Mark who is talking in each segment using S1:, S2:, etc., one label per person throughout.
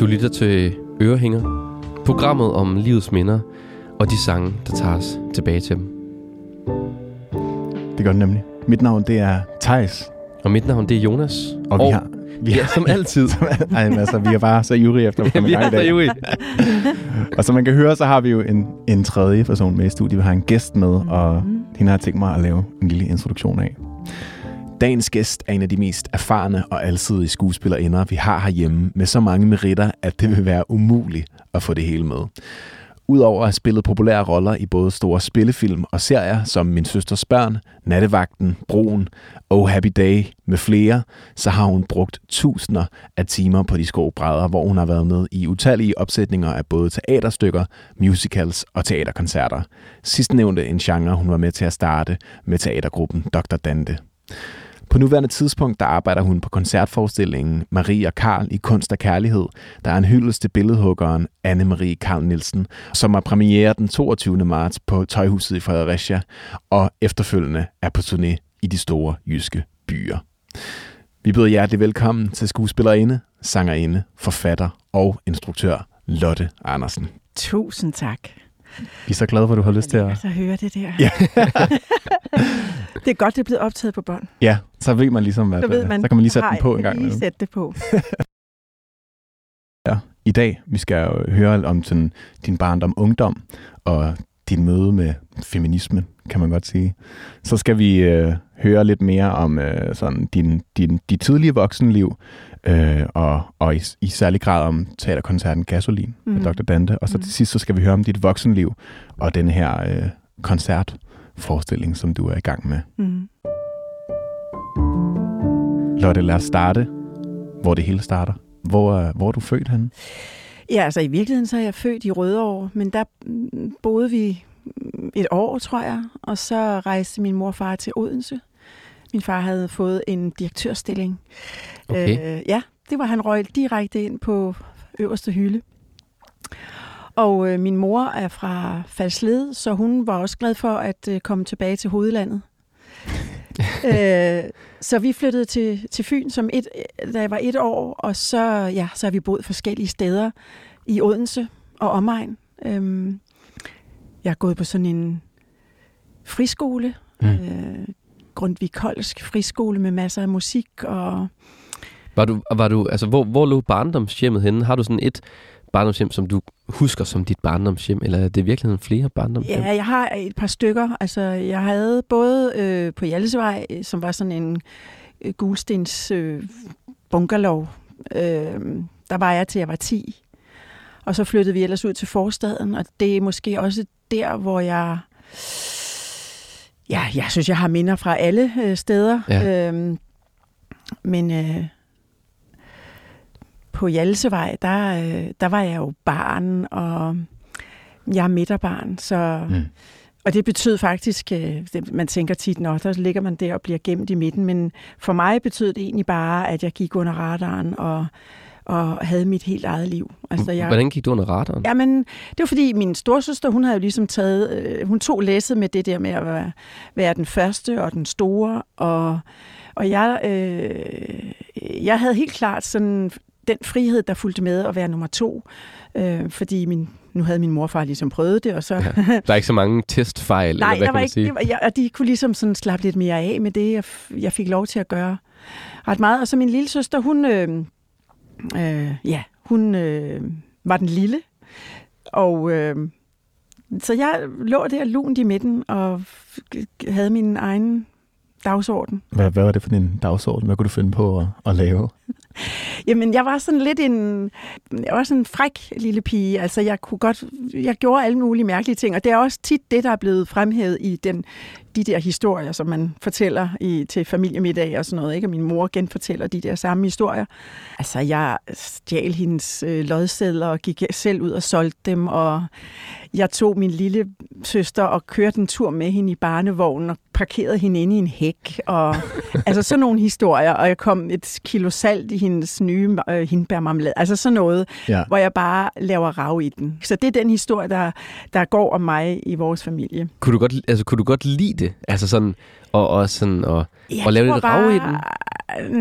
S1: Du lytter til Ørehænger, programmet om livets minder og de sange, der tager os tilbage til dem.
S2: Det gør det nemlig. Mit navn, det er Tejs.
S1: Og mit navn, det er Jonas.
S2: Og, vi har... Vi
S1: ja, som altid.
S2: Ej, men altså, vi er bare så ivrige efter at komme
S1: vi
S2: i gang i
S1: er
S2: dag.
S1: så ivrige.
S2: Og som man kan høre, så har vi jo en, en tredje person med i studiet. Vi har en gæst med, og hende har tænkt mig at lave en lille introduktion af. Dagens gæst er en af de mest erfarne og alsidige skuespillerinder, vi har herhjemme, med så mange meritter, at det vil være umuligt at få det hele med. Udover at have spillet populære roller i både store spillefilm og serier som Min Søsters Børn, Nattevagten, Broen, Oh Happy Day med flere, så har hun brugt tusinder af timer på de skobrædder, hvor hun har været med i utallige opsætninger af både teaterstykker, musicals og teaterkoncerter. Sidstnævnte en genre, hun var med til at starte med teatergruppen Dr. Dante. På nuværende tidspunkt der arbejder hun på koncertforestillingen Marie og Karl i Kunst og Kærlighed, der er en hyldest til billedhuggeren Anne-Marie Karl Nielsen, som har premiere den 22. marts på Tøjhuset i Fredericia, og efterfølgende er på turné i de store jyske byer. Vi byder hjertelig velkommen til skuespillerinde, sangerinde, forfatter og instruktør Lotte Andersen.
S3: Tusind tak.
S2: Vi er så glade for, at du har lyst til at...
S3: Altså, høre det der.
S2: Ja.
S3: det er godt, det er blevet optaget på bånd.
S2: Ja, så ved man ligesom, hvad
S3: Så, ved man,
S2: så kan man lige sætte den på en gang.
S3: Lige sætte det på.
S2: Ja. I dag, vi skal jo høre om sådan, din barndom, ungdom og din møde med feminismen, kan man godt sige. Så skal vi øh, høre lidt mere om øh, sådan din, din, dit tidlige voksenliv, øh, og, og i, i særlig grad om teaterkoncerten Gasolin mm. med. Dr. Dante. Og så
S3: Mhm.
S2: til sidst, så skal vi høre om dit voksenliv og den her øh, koncertforestilling, som du er i gang med.
S3: Mm.
S2: Lotte, lad os starte, hvor det hele starter. Hvor, hvor er du født henne?
S3: Ja, altså i virkeligheden så er jeg født i Rødovre, men der mm, boede vi mm, et år, tror jeg, og så rejste min mor og far til Odense. Min far havde fået en direktørstilling.
S1: Okay.
S3: Øh, ja, det var han røg direkte ind på øverste hylde. Og øh, min mor er fra Falsled, så hun var også glad for at øh, komme tilbage til hovedlandet. øh, så vi flyttede til, til Fyn, som et, da jeg var et år, og så, ja, så har vi boet forskellige steder i Odense og omegn. Øhm, jeg har gået på sådan en friskole,
S2: Mm.
S3: øh, Grundtvig Kolsk friskole med masser af musik og
S1: Var du, var du, altså, hvor, hvor lå barndomshjemmet henne? Har du sådan et barndomshjem, som du husker som dit barndomshjem, eller er det i virkeligheden flere barndomshjem?
S3: Ja, jeg har et par stykker. Altså, jeg havde både øh, på Hjalsevej, øh, som var sådan en øh, gulstens øh, bunkerlov. Øh, der var jeg til jeg var 10. Og så flyttede vi ellers ud til forstaden, og det er måske også der, hvor jeg... Ja, jeg synes, jeg har minder fra alle øh, steder.
S1: Ja.
S3: Øhm, men øh, på Hjalsevej, der, øh, der var jeg jo barn, og jeg er midterbarn, så...
S2: Mm.
S3: Og det betød faktisk, øh, man tænker tit, nå, der ligger man der og bliver gemt i midten, men for mig betød det egentlig bare, at jeg gik under radaren og, og havde mit helt eget liv. Altså, jeg,
S1: Hvordan gik du under radaren?
S3: Jamen, det var fordi min storsøster, hun havde jo ligesom taget, øh, hun tog læsset med det der med at være, være den første og den store, og, og jeg, øh, jeg havde helt klart sådan den frihed, der fulgte med at være nummer to, øh, fordi min, nu havde min morfar ligesom prøvet det, og så...
S1: Ja. Der er ikke så mange testfejl,
S3: Nej,
S1: eller hvad
S3: der
S1: kan
S3: var
S1: man
S3: ikke,
S1: sige?
S3: det var, ja, og de kunne ligesom sådan slappe lidt mere af med det, jeg, jeg fik lov til at gøre ret meget. Og så min lille søster, hun, øh, øh, ja, hun øh, var den lille, og øh, så jeg lå der lunt i midten og havde min egen dagsorden.
S2: Hvad, hvad var det for en dagsorden? Hvad kunne du finde på at, at lave?
S3: Jamen, jeg var sådan lidt en, jeg var sådan en fræk lille pige. Altså, jeg kunne godt, jeg gjorde alle mulige mærkelige ting, og det er også tit det, der er blevet fremhævet i den, de der historier, som man fortæller i, til familiemiddag og sådan noget, ikke? Og min mor genfortæller de der samme historier. Altså, jeg stjal hendes øh, lodsedler og gik selv ud og solgte dem, og jeg tog min lille søster og kørte en tur med hende i barnevognen og parkerede hende inde i en hæk. Og, altså sådan nogle historier, og jeg kom et kilo salt i hendes nye øh, hindbærmarmelade. Altså sådan noget,
S2: Ja.
S3: hvor jeg bare laver rav i den. Så det er den historie, der, der går om mig i vores familie.
S1: Kunne du godt, altså, kunne du godt lide det? Altså sådan, og, og sådan, og, og lave lidt rav i den?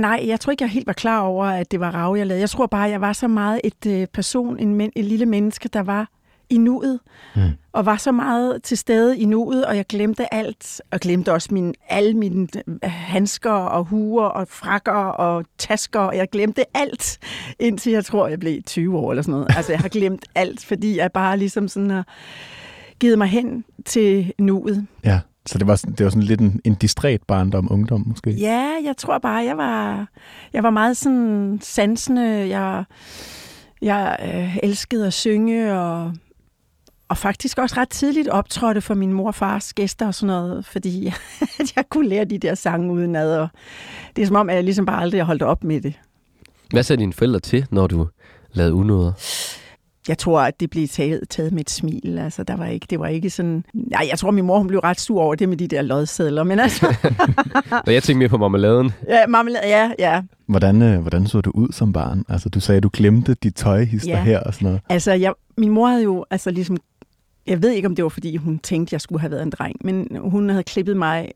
S3: Nej, jeg tror ikke, jeg helt var klar over, at det var rav, jeg lavede. Jeg tror bare, jeg var så meget et øh, person, en, men, et lille menneske, der var i nuet,
S2: Mm.
S3: og var så meget til stede i nuet, og jeg glemte alt, og glemte også min, alle mine øh, handsker og huer og frakker og tasker, og jeg glemte alt, indtil jeg tror, jeg blev 20 år eller sådan noget. Altså, jeg har glemt alt, fordi jeg bare ligesom sådan har givet mig hen til nuet.
S2: Ja, så det var, det var sådan lidt en, en distræt barndom, ungdom måske.
S3: Ja, jeg tror bare, jeg var, jeg var meget sådan sansende. Jeg, jeg øh, elskede at synge, og, og faktisk også ret tidligt optrådte for min mor og fars gæster og sådan noget, fordi at jeg kunne lære de der sange udenad. Og det er som om, at jeg ligesom bare aldrig har holdt op med det.
S1: Hvad sagde dine forældre til, når du lavede unåder?
S3: Jeg tror, at det blev taget, taget med et smil. Altså, der var ikke, det var ikke sådan... Nej, jeg tror, min mor hun blev ret sur over det med de der lodsedler. Men altså,
S1: Når jeg tænkte mere på marmeladen.
S3: ja, marmelade, ja, ja.
S2: Hvordan, øh, hvordan så du ud som barn? Altså, du sagde, at du glemte dit tøjhister
S3: Ja.
S2: her og sådan noget.
S3: Altså, jeg, min mor havde jo altså ligesom... Jeg ved ikke, om det var, fordi hun tænkte, jeg skulle have været en dreng, men hun havde klippet mig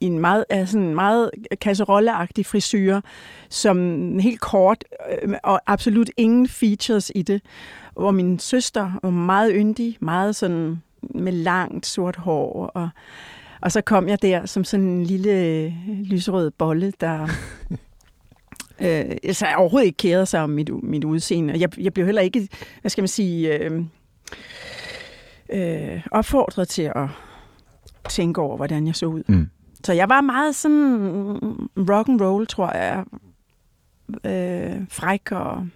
S3: i en meget, altså en meget kasserolleagtig frisyr, som helt kort øh, og absolut ingen features i det. Hvor min søster var meget yndig, meget sådan med langt sort hår. Og, og så kom jeg der som sådan en lille øh, lyserød bolle, der øh, altså, jeg overhovedet ikke kærede sig om mit, mit udseende. Jeg, jeg blev heller ikke, hvad skal man sige, øh, øh, opfordret til at tænke over, hvordan jeg så ud.
S2: Mm.
S3: Så jeg var meget sådan rock and roll, tror jeg. Øh, fræk og...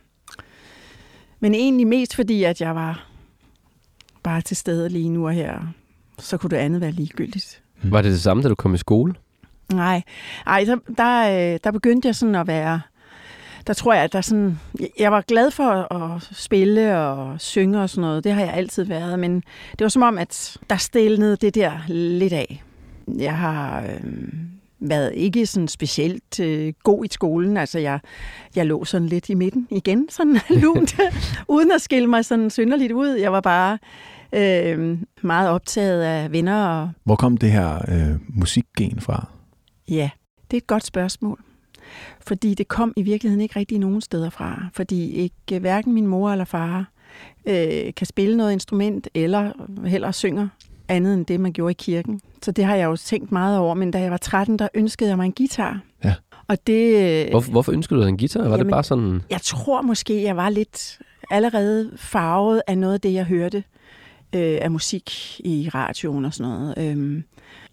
S3: Men egentlig mest fordi, at jeg var bare til stede lige nu og her. Så kunne det andet være ligegyldigt.
S1: Var det det samme, da du kom i skole?
S3: Nej, Ej, der, der, øh, der begyndte jeg sådan at være... Der tror jeg, at der sådan... Jeg var glad for at spille og synge og sådan noget. Det har jeg altid været. Men det var som om, at der stilnede det der lidt af. Jeg har øh, været ikke sådan specielt øh, god i skolen. Altså, jeg, jeg lå sådan lidt i midten igen, sådan lunt, uden at skille mig sådan synderligt ud. Jeg var bare øh, meget optaget af venner og
S2: Hvor kom det her øh, musikgen fra?
S3: Ja, det er et godt spørgsmål. Fordi det kom i virkeligheden ikke rigtig nogen steder fra. Fordi ikke hverken min mor eller far øh, kan spille noget instrument, eller heller synger andet end det, man gjorde i kirken. Så det har jeg jo tænkt meget over. Men da jeg var 13, der ønskede jeg mig en guitar.
S2: Ja.
S3: Og det...
S1: Hvorfor, hvorfor ønskede du dig en guitar? Var det
S3: Jamen-
S1: bare sådan...
S3: Jeg tror måske, jeg var lidt allerede farvet af noget af det, jeg hørte øh, af musik i radioen og sådan noget. Øhm,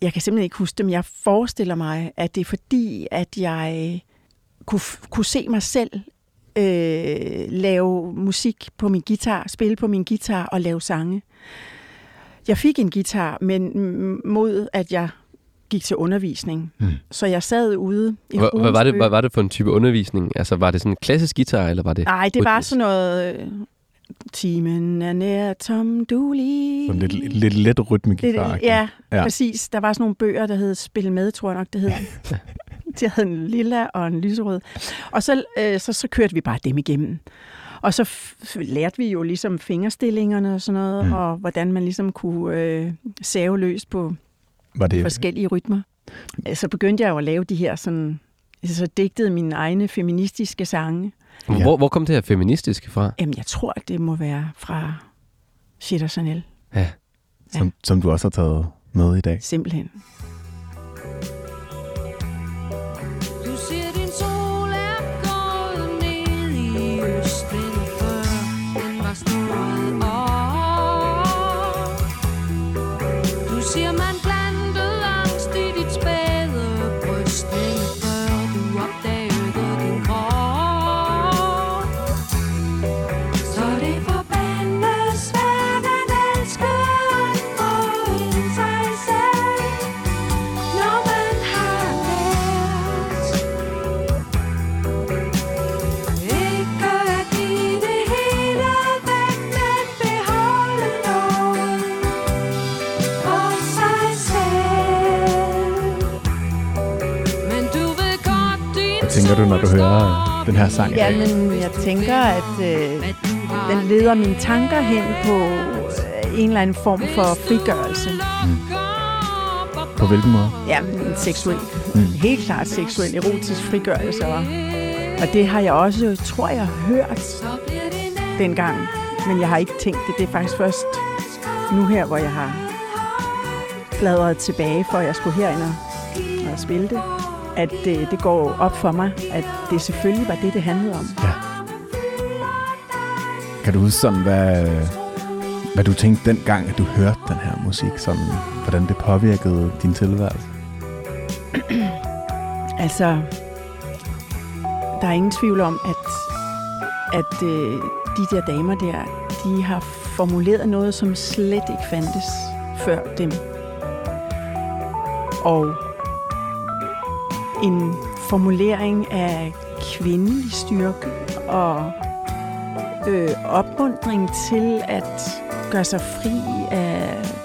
S3: jeg kan simpelthen ikke huske det, men jeg forestiller mig, at det er fordi, at jeg kunne, kunne se mig selv øh, lave musik på min guitar, spille på min guitar og lave sange. Jeg fik en guitar, men mod at jeg gik til undervisning.
S2: Mm.
S3: Så jeg sad ude i
S1: Hvad, hvad, var det, hvad var det for en type undervisning? Altså, var det sådan en klassisk guitar, eller var det...
S3: Nej, det var sådan noget... øh, Timen er nær Tom Dooley.
S2: Sådan lidt, lidt let rytmegitar.
S3: Lidt, ja,
S2: Ja.
S3: ja, præcis. Der var sådan nogle bøger, der hed Spil med, tror jeg nok, det hed. de havde en lilla og en lyserød. Og så, øh, så, så kørte vi bare dem igennem. Og så f- lærte vi jo ligesom fingerstillingerne og sådan noget,
S2: Mm.
S3: og hvordan man ligesom kunne øh, save løs på
S2: Var det,
S3: forskellige rytmer. Så begyndte jeg jo at lave de her sådan... Så digtede mine egne feministiske sange.
S2: Ja.
S1: Hvor, hvor kom det her feministiske fra?
S3: Jamen, jeg tror, at det må være fra Shit og Chanel.
S1: Ja.
S2: som, som du også har taget med i dag?
S3: Simpelthen.
S2: Tænker du, når du hører den her sang?
S3: Jamen, jeg tænker, at øh, den leder mine tanker hen på øh, en eller anden form for frigørelse.
S2: På hvilken måde?
S3: Jamen, seksuel.
S2: Mm.
S3: Helt klart seksuel, erotisk frigørelse. Og, og det har jeg også, tror jeg, hørt dengang. Men jeg har ikke tænkt det. Det er faktisk først nu her, hvor jeg har bladret tilbage, for jeg skulle herind og, og spille det. At det, det går op for mig, at det selvfølgelig var det, det handlede om.
S2: Ja. Kan du huske sådan, hvad, hvad du tænkte dengang, at du hørte den her musik? Sådan, hvordan det påvirkede din tilværelse?
S3: Altså, der er ingen tvivl om, at, at øh, de der damer der, de har formuleret noget, som slet ikke fandtes før dem. Og en formulering af kvindelig styrke og øh, opmundring til at gøre sig fri af øh,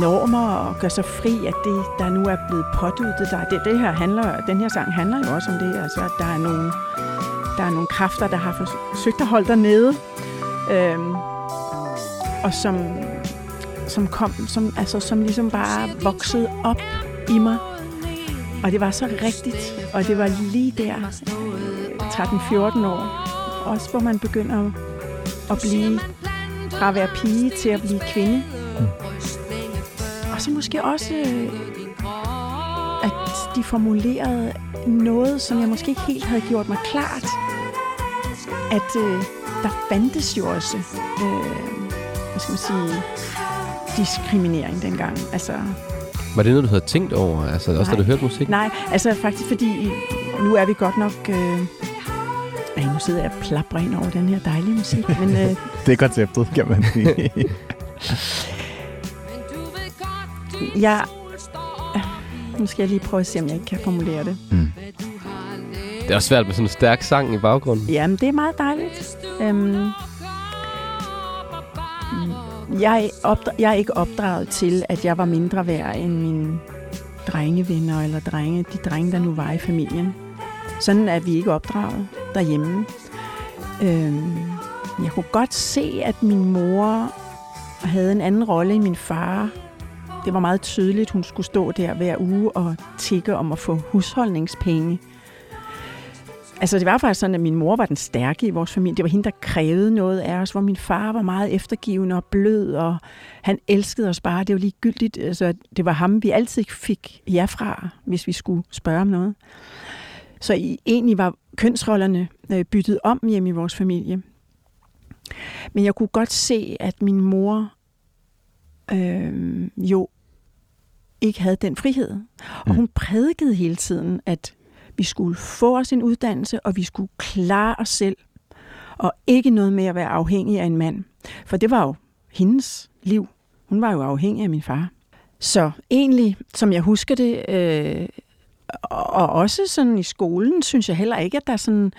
S3: normer og gøre sig fri af det, der nu er blevet påduttet dig. Det, det her handler, den her sang handler jo også om det, altså at der er nogle, der er nogle kræfter, der har forsøgt at holde dig nede, øhm, og som, som kom, som, altså, som ligesom bare voksede op i mig. Og det var så rigtigt, og det var lige der, øh, 13-14 år, også hvor man begynder at blive fra at være pige til at blive kvinde. Og så måske også, øh, at de formulerede noget, som jeg måske ikke helt havde gjort mig klart. At øh, der fandtes jo også, øh, hvad skal man sige, diskriminering dengang. Altså,
S1: Var det noget, du havde tænkt over? Altså også da
S3: Nej.
S1: du hørte musik?
S3: nej, altså faktisk fordi, nu er vi godt nok... Øh, ej, nu sidder jeg og plapper ind over den her dejlige musik, men øh,
S2: Det er konceptet, kan man sige.
S3: jeg... Nu skal jeg lige prøve at se, om jeg ikke kan formulere det.
S2: mm.
S1: Det er også svært med sådan en stærk sang i baggrunden.
S3: Jamen, det er meget dejligt. Øhm, jeg, opdra- jeg er ikke opdraget til, at jeg var mindre værd end mine drengevenner eller drenge, de drenge, der nu var i familien. Sådan er vi ikke opdraget derhjemme. Øhm, jeg kunne godt se, at min mor havde en anden rolle end min far. Det var meget tydeligt, hun skulle stå der hver uge og tikke om at få husholdningspenge. Altså, det var faktisk sådan, at min mor var den stærke i vores familie. Det var hende, der krævede noget af os, hvor min far var meget eftergivende og blød, og han elskede os bare. Det var ligegyldigt. Altså, det var ham, vi altid fik ja fra, hvis vi skulle spørge om noget. Så i, egentlig var kønsrollerne øh, byttet om hjemme i vores familie. Men jeg kunne godt se, at min mor øh, jo ikke havde den frihed. Og
S2: Mm.
S3: hun prædikede hele tiden, at vi skulle få os en uddannelse, og vi skulle klare os selv, og ikke noget med at være afhængig af en mand. For det var jo hendes liv. Hun var jo afhængig af min far. Så egentlig, som jeg husker det, øh, og også sådan i skolen, synes jeg heller ikke, at der sådan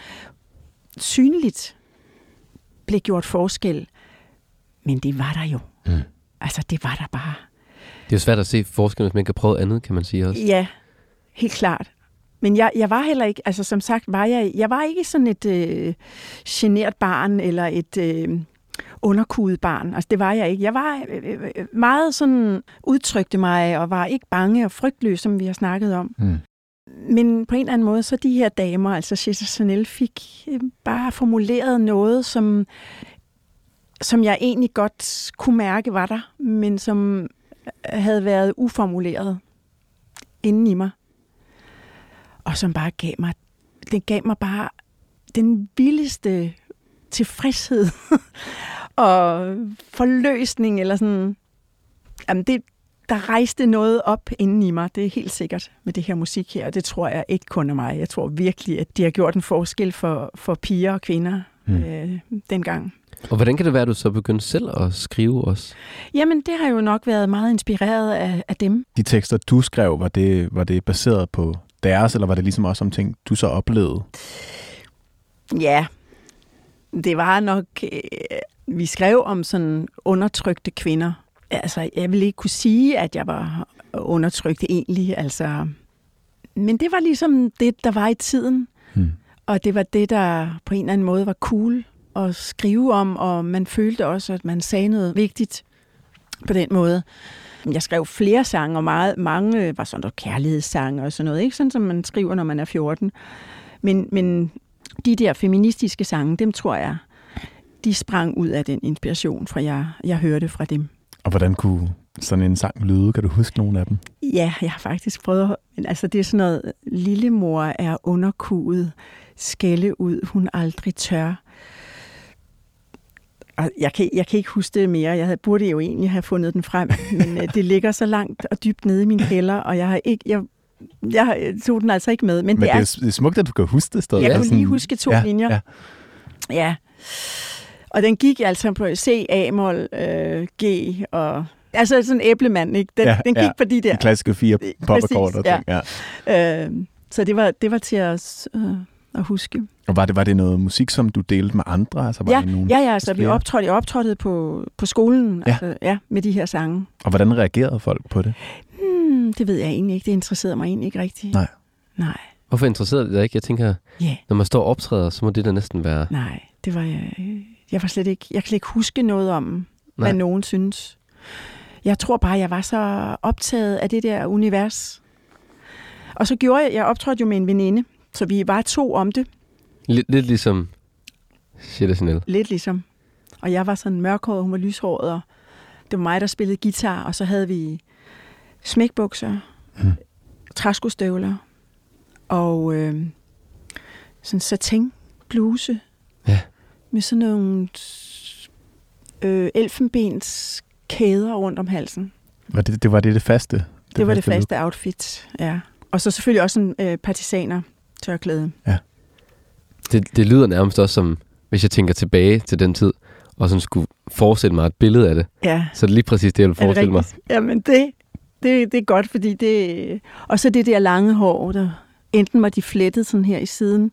S3: synligt blev gjort forskel. Men det var der jo.
S2: Mm.
S3: Altså, det var der bare.
S1: Det er jo svært at se forskellen, hvis man ikke har prøvet andet, kan man sige også.
S3: Ja, helt klart. Men jeg, jeg var heller ikke, altså som sagt, var jeg, jeg var ikke sådan et øh, genert barn eller et øh, underkudet barn. Altså det var jeg ikke. Jeg var øh, øh, meget sådan, udtrykte mig og var ikke bange og frygtløs, som vi har snakket om.
S2: Mm.
S3: Men på en eller anden måde, så de her damer, altså Cesar Chanel, fik øh, bare formuleret noget, som, som jeg egentlig godt kunne mærke var der, men som havde været uformuleret inden i mig. Og som bare gav mig, det gav mig bare den vildeste tilfredshed og forløsning, eller sådan. Jamen det, der rejste noget op inden i mig, det er helt sikkert med det her musik her, og det tror jeg ikke kun er mig. Jeg tror virkelig, at de har gjort en forskel for, for piger og kvinder
S2: mm.
S3: øh, dengang.
S1: Og hvordan kan det være, at du så begyndte selv at skrive også?
S3: Jamen, det har jo nok været meget inspireret af, af dem.
S2: De tekster, du skrev, var det, var det baseret på deres, eller var det ligesom også om ting, du så oplevede?
S3: Ja, det var nok... Øh, vi skrev om sådan undertrykte kvinder. Altså, jeg vil ikke kunne sige, at jeg var undertrykt egentlig. Altså, Men det var ligesom det, der var i tiden.
S2: Hmm.
S3: Og det var det, der på en eller anden måde var cool at skrive om, og man følte også, at man sagde noget vigtigt på den måde. Jeg skrev flere sange, og meget, mange var sådan noget kærlighedssange og sådan noget, ikke? Sådan som man skriver, når man er 14. Men, men de der feministiske sange, dem tror jeg, de sprang ud af den inspiration, fra jeg, jeg hørte fra dem.
S2: Og hvordan kunne sådan en sang lyde? Kan du huske nogle af dem?
S3: Ja, jeg har faktisk prøvet, at- men altså det er sådan noget, lillemor er underkuet, skælde ud, hun aldrig tør. Og jeg kan, jeg kan ikke huske det mere. Jeg havde, burde jo egentlig have fundet den frem, men øh, det ligger så langt og dybt nede i min kælder, og jeg har ikke, jeg, jeg tog den altså ikke med. Men,
S2: Men
S3: det er,
S2: det er smukt, at du kan huske det stadig.
S3: Jeg kunne
S2: Altså
S3: lige huske to
S2: ja,
S3: linjer.
S2: Ja.
S3: Ja. Og den gik altså på C, A-mol, øh, G og... Altså sådan en æblemand, ikke? Den,
S2: Ja,
S3: den gik
S2: ja.
S3: på de der.
S2: De klassiske fire
S3: Præcis,
S2: popakkorder.
S3: ja.
S2: Ja. Ja.
S3: Øh, så det var, det var til at, øh, at huske.
S2: Og var det, var det noget musik, som du delte med andre? Altså, var
S3: Ja,
S2: der nogen
S3: ja, ja, altså vi optrådte, jeg optrådte på, på skolen
S2: Ja.
S3: Altså, ja, med de her sange.
S2: Og hvordan reagerede folk på det?
S3: Hmm, det ved jeg egentlig ikke. Det interesserede mig egentlig ikke rigtigt.
S2: Nej.
S3: Nej,
S1: Hvorfor interesserer det dig ikke? Jeg tænker,
S3: ja,
S1: når man står og optræder, så må det da næsten være...
S3: nej. Det var jeg... Jeg var slet ikke... Jeg kan slet ikke huske noget om, Nej.
S1: Nej.
S3: hvad nogen synes. Jeg tror bare, jeg var så optaget af det der univers. Og så gjorde jeg... Jeg optrådte jo med en veninde, så vi var to om det.
S1: Lidt, lidt ligesom Shit Chanel.
S3: Lidt ligesom. Og jeg var sådan mørkhåret, hun var lyshåret, og det var mig, der spillede guitar, og så havde vi smækbukser,
S2: Mm.
S3: træskostøvler og øh, sådan satin bluse
S1: Ja.
S3: med sådan nogle øh, elfenbens kæder rundt om halsen.
S2: Var det, det var det, det faste? Det,
S3: Det var det
S2: look?
S3: faste outfit, ja. Og så selvfølgelig også en øh, partisaner tørklæde.
S1: Det, det lyder nærmest også som, hvis jeg tænker tilbage til den tid, og sådan skulle forestille mig et billede af det,
S3: Ja,
S1: så er det lige præcis det, jeg vil
S3: Er
S1: forestille mig.
S3: Jamen, det, det, det er godt, fordi det... Og så det der lange hår, der enten var de flettet sådan her i siden,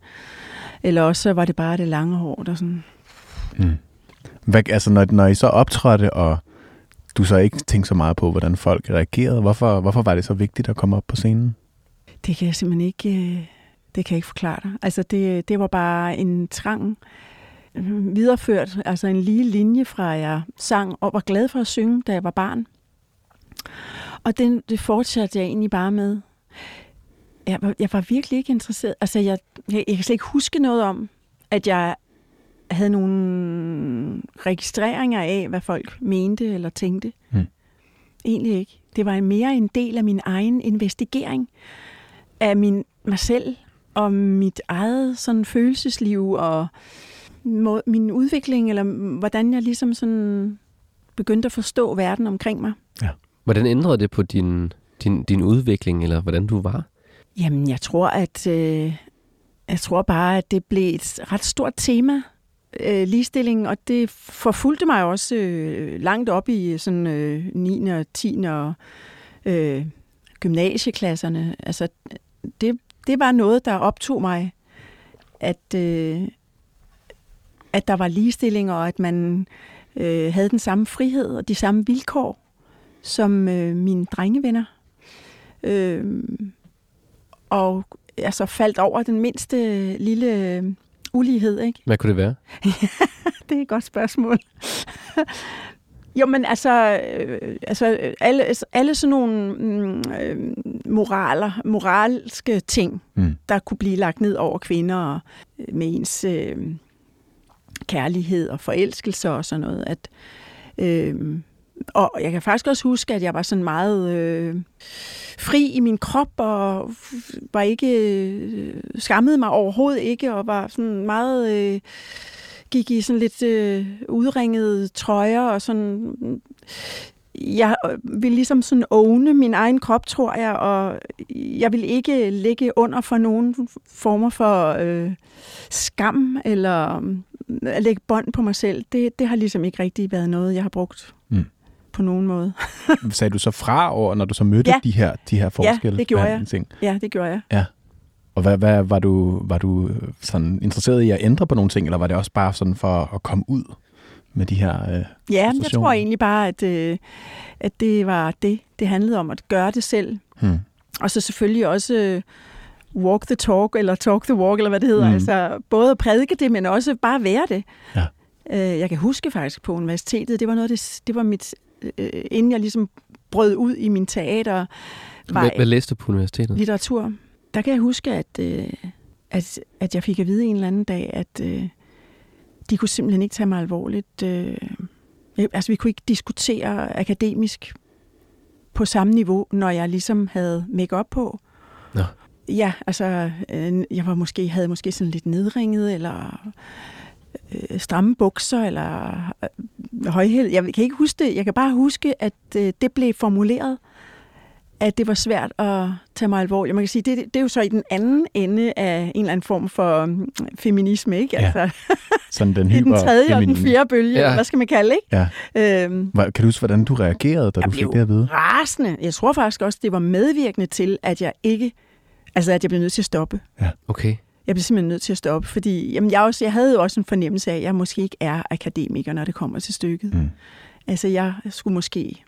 S3: eller også så var det bare det lange hår, der sådan...
S2: Mm. Hvad, altså, når, når I så optrådte, og du så ikke tænkte så meget på, hvordan folk reagerede, hvorfor, hvorfor var det så vigtigt at komme op på scenen?
S3: Det kan jeg simpelthen ikke... Det kan jeg ikke forklare dig. Altså, det, det var bare en trang videreført, altså en lige linje fra, jeg sang og var glad for at synge, da jeg var barn. Og den, det fortsatte jeg egentlig bare med. Jeg var, jeg var virkelig ikke interesseret. Altså, jeg, jeg, jeg kan slet ikke huske noget om, at jeg havde nogle registreringer af, hvad folk mente eller tænkte.
S2: Hmm.
S3: Egentlig ikke. Det var mere en del af min egen investigering af min, mig selv og mit eget sådan følelsesliv og må, min udvikling, eller hvordan jeg ligesom sådan begyndte at forstå verden omkring mig.
S1: Hvordan ændrede det på din, din, din udvikling, eller hvordan du var?
S3: Jamen, jeg tror, at øh, jeg tror bare, at det blev et ret stort tema, øh, ligestilling, og det forfulgte mig også øh, langt op i sådan øh, 9. og 10. og øh, gymnasieklasserne. Altså, det, det var noget, der optog mig, at, øh, at der var ligestilling, og at man øh, havde den samme frihed og de samme vilkår som øh, mine drengevenner. Øh, og altså faldt over den mindste lille øh, ulighed, ikke?
S1: Hvad kunne det være?
S3: Det er et godt spørgsmål. Jo, men altså, øh, altså alle, alle sådan nogle mm, øh, moraler, moralske ting,
S2: Mm.
S3: der kunne blive lagt ned over kvinder øh, med ens øh, kærlighed og forelskelse og sådan noget. At, øh, og jeg kan faktisk også huske, at jeg var sådan meget øh, fri i min krop og var ikke øh, skammede mig overhovedet ikke og var sådan meget øh, gik i sådan lidt øh, udringede trøjer og sådan jeg øh, vil ligesom sådan åne min egen krop, tror jeg, og jeg vil ikke ligge under for nogen former for øh, skam eller øh, at lægge bånd på mig selv. Det, det har ligesom ikke rigtig været noget, jeg har brugt
S2: Mm.
S3: på nogen måde.
S2: Sagde du så fra over, når du så mødte
S3: Ja.
S2: de her, de her forskelle?
S3: det gjorde jeg.
S2: Ting?
S3: Ja, det gjorde jeg.
S2: Og hvad, hvad var du, var du sådan interesseret i at ændre på nogle ting, eller var det også bare sådan for at komme ud med de her... Øh,
S3: Ja, jeg tror egentlig bare, at, øh, at det var det, det handlede om, at gøre det selv.
S2: hmm.
S3: Og så selvfølgelig også øh, walk the talk, eller talk the walk, eller hvad det hedder.
S2: Mm.
S3: Mm. Altså både at prædike det, men også bare være det.
S2: Ja.
S3: Øh, jeg kan huske faktisk på universitetet, det var noget, det, det var mit, øh, inden jeg ligesom brød ud i min teater,
S1: Hvad, hvad læste du på universitetet?
S3: litteratur. Der kan jeg huske, at, øh, at, at jeg fik at vide en eller anden dag, at øh, de kunne simpelthen ikke tage mig alvorligt. Øh, altså, vi kunne ikke diskutere akademisk på samme niveau, når jeg ligesom havde make på.
S1: Nå.
S3: Ja, altså, øh, jeg var måske, havde måske sådan lidt nedringet, eller øh, stramme bukser, eller øh, højhæld. Jeg kan ikke huske det. Jeg kan bare huske, at øh, det blev formuleret, at det var svært at tage mig alvorligt. Man kan sige, det, det er jo så i den anden ende af en eller anden form for um, feminisme, ikke?
S2: Ja.
S3: Altså,
S2: Sådan den
S3: i den
S2: hyper
S3: tredje og den
S2: feminine.
S3: fjerde bølge,
S1: Ja.
S3: ja. hvad skal man kalde, ikke?
S2: Ja.
S3: Øhm,
S2: Kan du huske, hvordan du reagerede, da
S3: Jeg
S2: du fik det at vide?
S3: rasende. Jeg tror faktisk også, det var medvirkende til, at jeg ikke, altså at jeg blev nødt til at stoppe.
S1: Okay.
S3: Jeg blev simpelthen nødt til at stoppe, fordi jamen, jeg, også, jeg havde jo også en fornemmelse af, at jeg måske ikke er akademiker, når det kommer til stykket.
S2: Mm.
S3: Altså jeg skulle måske,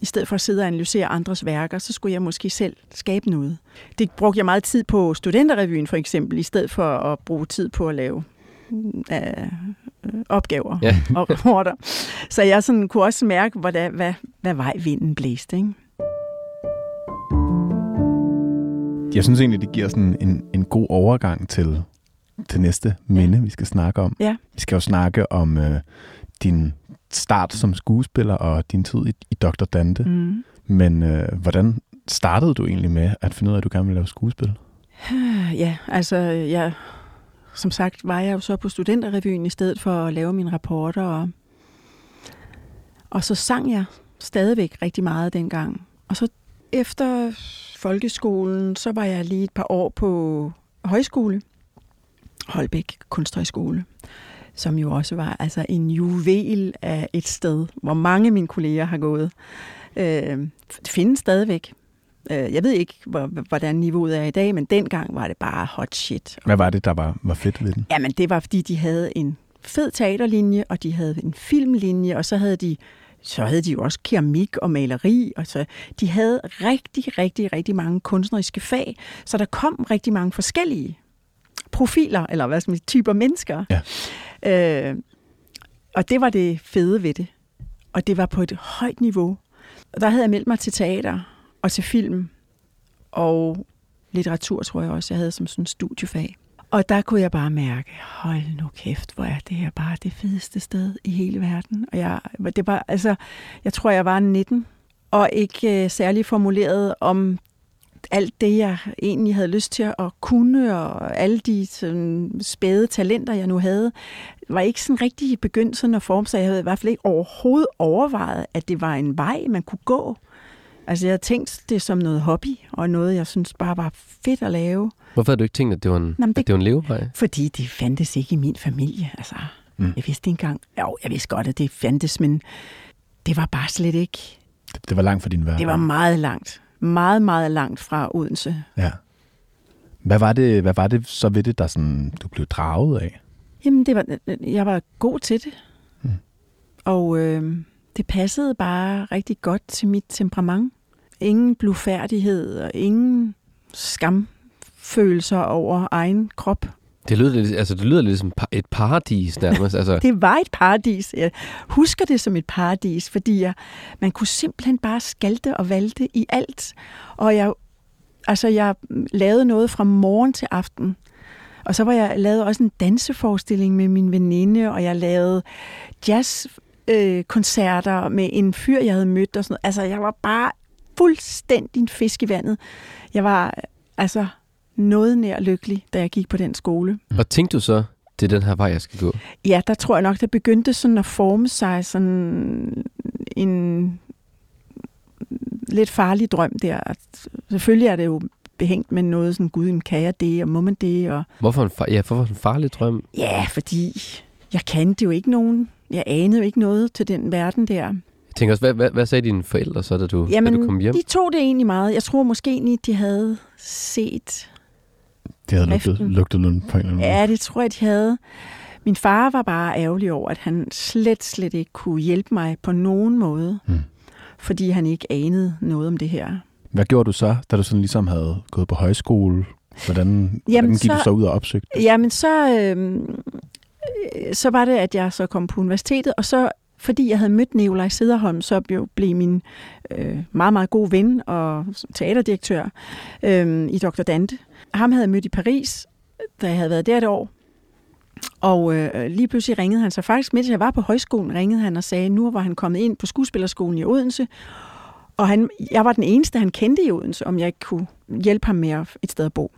S3: i stedet for at sidde og analysere andres værker, så skulle jeg måske selv skabe noget. Det brugte jeg meget tid på studenterrevyen for eksempel, i stedet for at bruge tid på at lave mm, øh, opgaver
S1: Ja.
S3: og rapporter. Så jeg sådan kunne også mærke, hvordan, hvad, hvad vej vinden blæste. Ikke?
S2: Jeg synes egentlig, det giver sådan en, en god overgang til, til næste minde, vi skal snakke om.
S3: Ja.
S2: Vi skal jo snakke om øh, din start som skuespiller og din tid i, i Dr. Dante. Mm. Men øh, hvordan startede du egentlig med at finde ud af, at du gerne ville lave skuespil?
S3: Ja, altså, jeg, som sagt var jeg jo så på studenterrevyen i stedet for at lave mine rapporter. Og, og så sang jeg stadigvæk rigtig meget dengang. Og så efter folkeskolen, så var jeg lige et par år på højskole. Holbæk Kunsthøjskole, som jo også var altså en juvel af et sted, hvor mange af mine kolleger har gået. Øh, det findes stadigvæk. Øh, Jeg ved ikke, hvor- hvordan niveauet er i dag, men dengang var det bare hot shit.
S2: Hvad var det, der var, var fedt ved den?
S3: Jamen, det var, fordi de havde en fed teaterlinje, og de havde en filmlinje, og så havde de så havde de jo også keramik og maleri, og så de havde rigtig, rigtig, rigtig mange kunstneriske fag, så der kom rigtig mange forskellige profiler, eller hvad skal man sige, typer mennesker. Ja. Øh, og det var det fede ved det. Og det var på et højt niveau. Og der havde jeg meldt mig til teater og til film og litteratur, tror jeg også, jeg havde som sådan studiefag. Og der kunne jeg bare mærke, hold nu kæft, hvor er det her bare det fedeste sted i hele verden. Og jeg, det var, altså, jeg tror, jeg var 19, og ikke øh, særlig formuleret om alt det, jeg egentlig havde lyst til at kunne, og alle de sådan, spæde talenter, jeg nu havde, var ikke sådan rigtig begyndt sådan at forme sig. Jeg havde i hvert fald ikke overhovedet overvejet, at det var en vej, man kunne gå. Altså, jeg havde tænkt det som noget hobby, og noget, jeg synes bare var fedt at lave.
S1: Hvorfor havde du ikke tænkt, at det var en,
S3: Jamen,
S1: at
S3: det-
S1: det var en levevej?
S3: Fordi det fandtes ikke i min familie. Altså,
S2: Mm.
S3: mm. Jeg vidste ikke engang, jo, jeg vidste godt, at det fandtes, men det var bare slet ikke.
S2: Det, det var langt fra din verden.
S3: Det var meget langt. Meget, meget langt fra Odense.
S2: Ja. Hvad var, det, hvad var det så ved det, der sådan, du blev draget af?
S3: Jamen, det var, jeg var god til det.
S2: Mm.
S3: Mm. Og øh, det passede bare rigtig godt til mit temperament. Ingen blufærdighed og ingen skamfølelser over egen krop.
S1: Det lyder lidt, altså, det lyder lidt som et paradis nærmest. Altså,
S3: Det var et paradis. Jeg husker det som et paradis, fordi jeg, man kunne simpelthen bare skalte og valte i alt. Og jeg, altså jeg lavede noget fra morgen til aften. Og så var jeg lavede også en danseforestilling med min veninde, og jeg lavede jazzkoncerter øh, koncerter med en fyr, jeg havde mødt. Og sådan noget. Altså, jeg var bare fuldstændig en fisk i vandet. Jeg var altså noget nær lykkelig, da jeg gik på den skole.
S1: og tænkte du så, det er den her vej, jeg skal gå?
S3: Ja, der tror jeg nok, der begyndte sådan at forme sig sådan en lidt farlig drøm der. Selvfølgelig er det jo behængt med noget sådan, gud, kan jeg det, og må man det, og
S1: Hvorfor en, far- ja, hvorfor en farlig drøm?
S3: ja, fordi jeg kendte jo ikke nogen, jeg anede jo ikke noget til den verden der.
S1: Jeg tænker også, hvad, hvad, hvad sagde dine forældre så, da du, da
S3: Jamen,
S1: du kom hjem?
S3: de tog det egentlig meget. Jeg tror måske egentlig, de havde set
S2: Det havde lugtet, lugtet noget på en eller anden måde.
S3: Ja, det tror jeg, de havde. Min far var bare ærgerlig over, at han slet, slet ikke kunne hjælpe mig på nogen måde,
S2: Mm.
S3: fordi han ikke anede noget om det her.
S2: Hvad gjorde du så, da du sådan ligesom havde gået på højskole, Hvordan,
S3: Jamen,
S2: hvordan gik
S3: så-
S2: du så ud og opsøgte?
S3: Jamen, så, øh, så var det, at jeg så kom på universitetet, og så fordi jeg havde mødt Nikolaj Sederholm, så blev, blev min øh, meget, meget god ven og teaterdirektør øh, i Dr. Dante. Ham havde jeg mødt i Paris, da jeg havde været der et år. Og øh, lige pludselig ringede han så faktisk, mens jeg var på højskolen, ringede han og sagde, nu var han kommet ind på skuespillerskolen i Odense, og han, jeg var den eneste, han kendte i Odense, om jeg ikke kunne hjælpe ham med et sted at bo.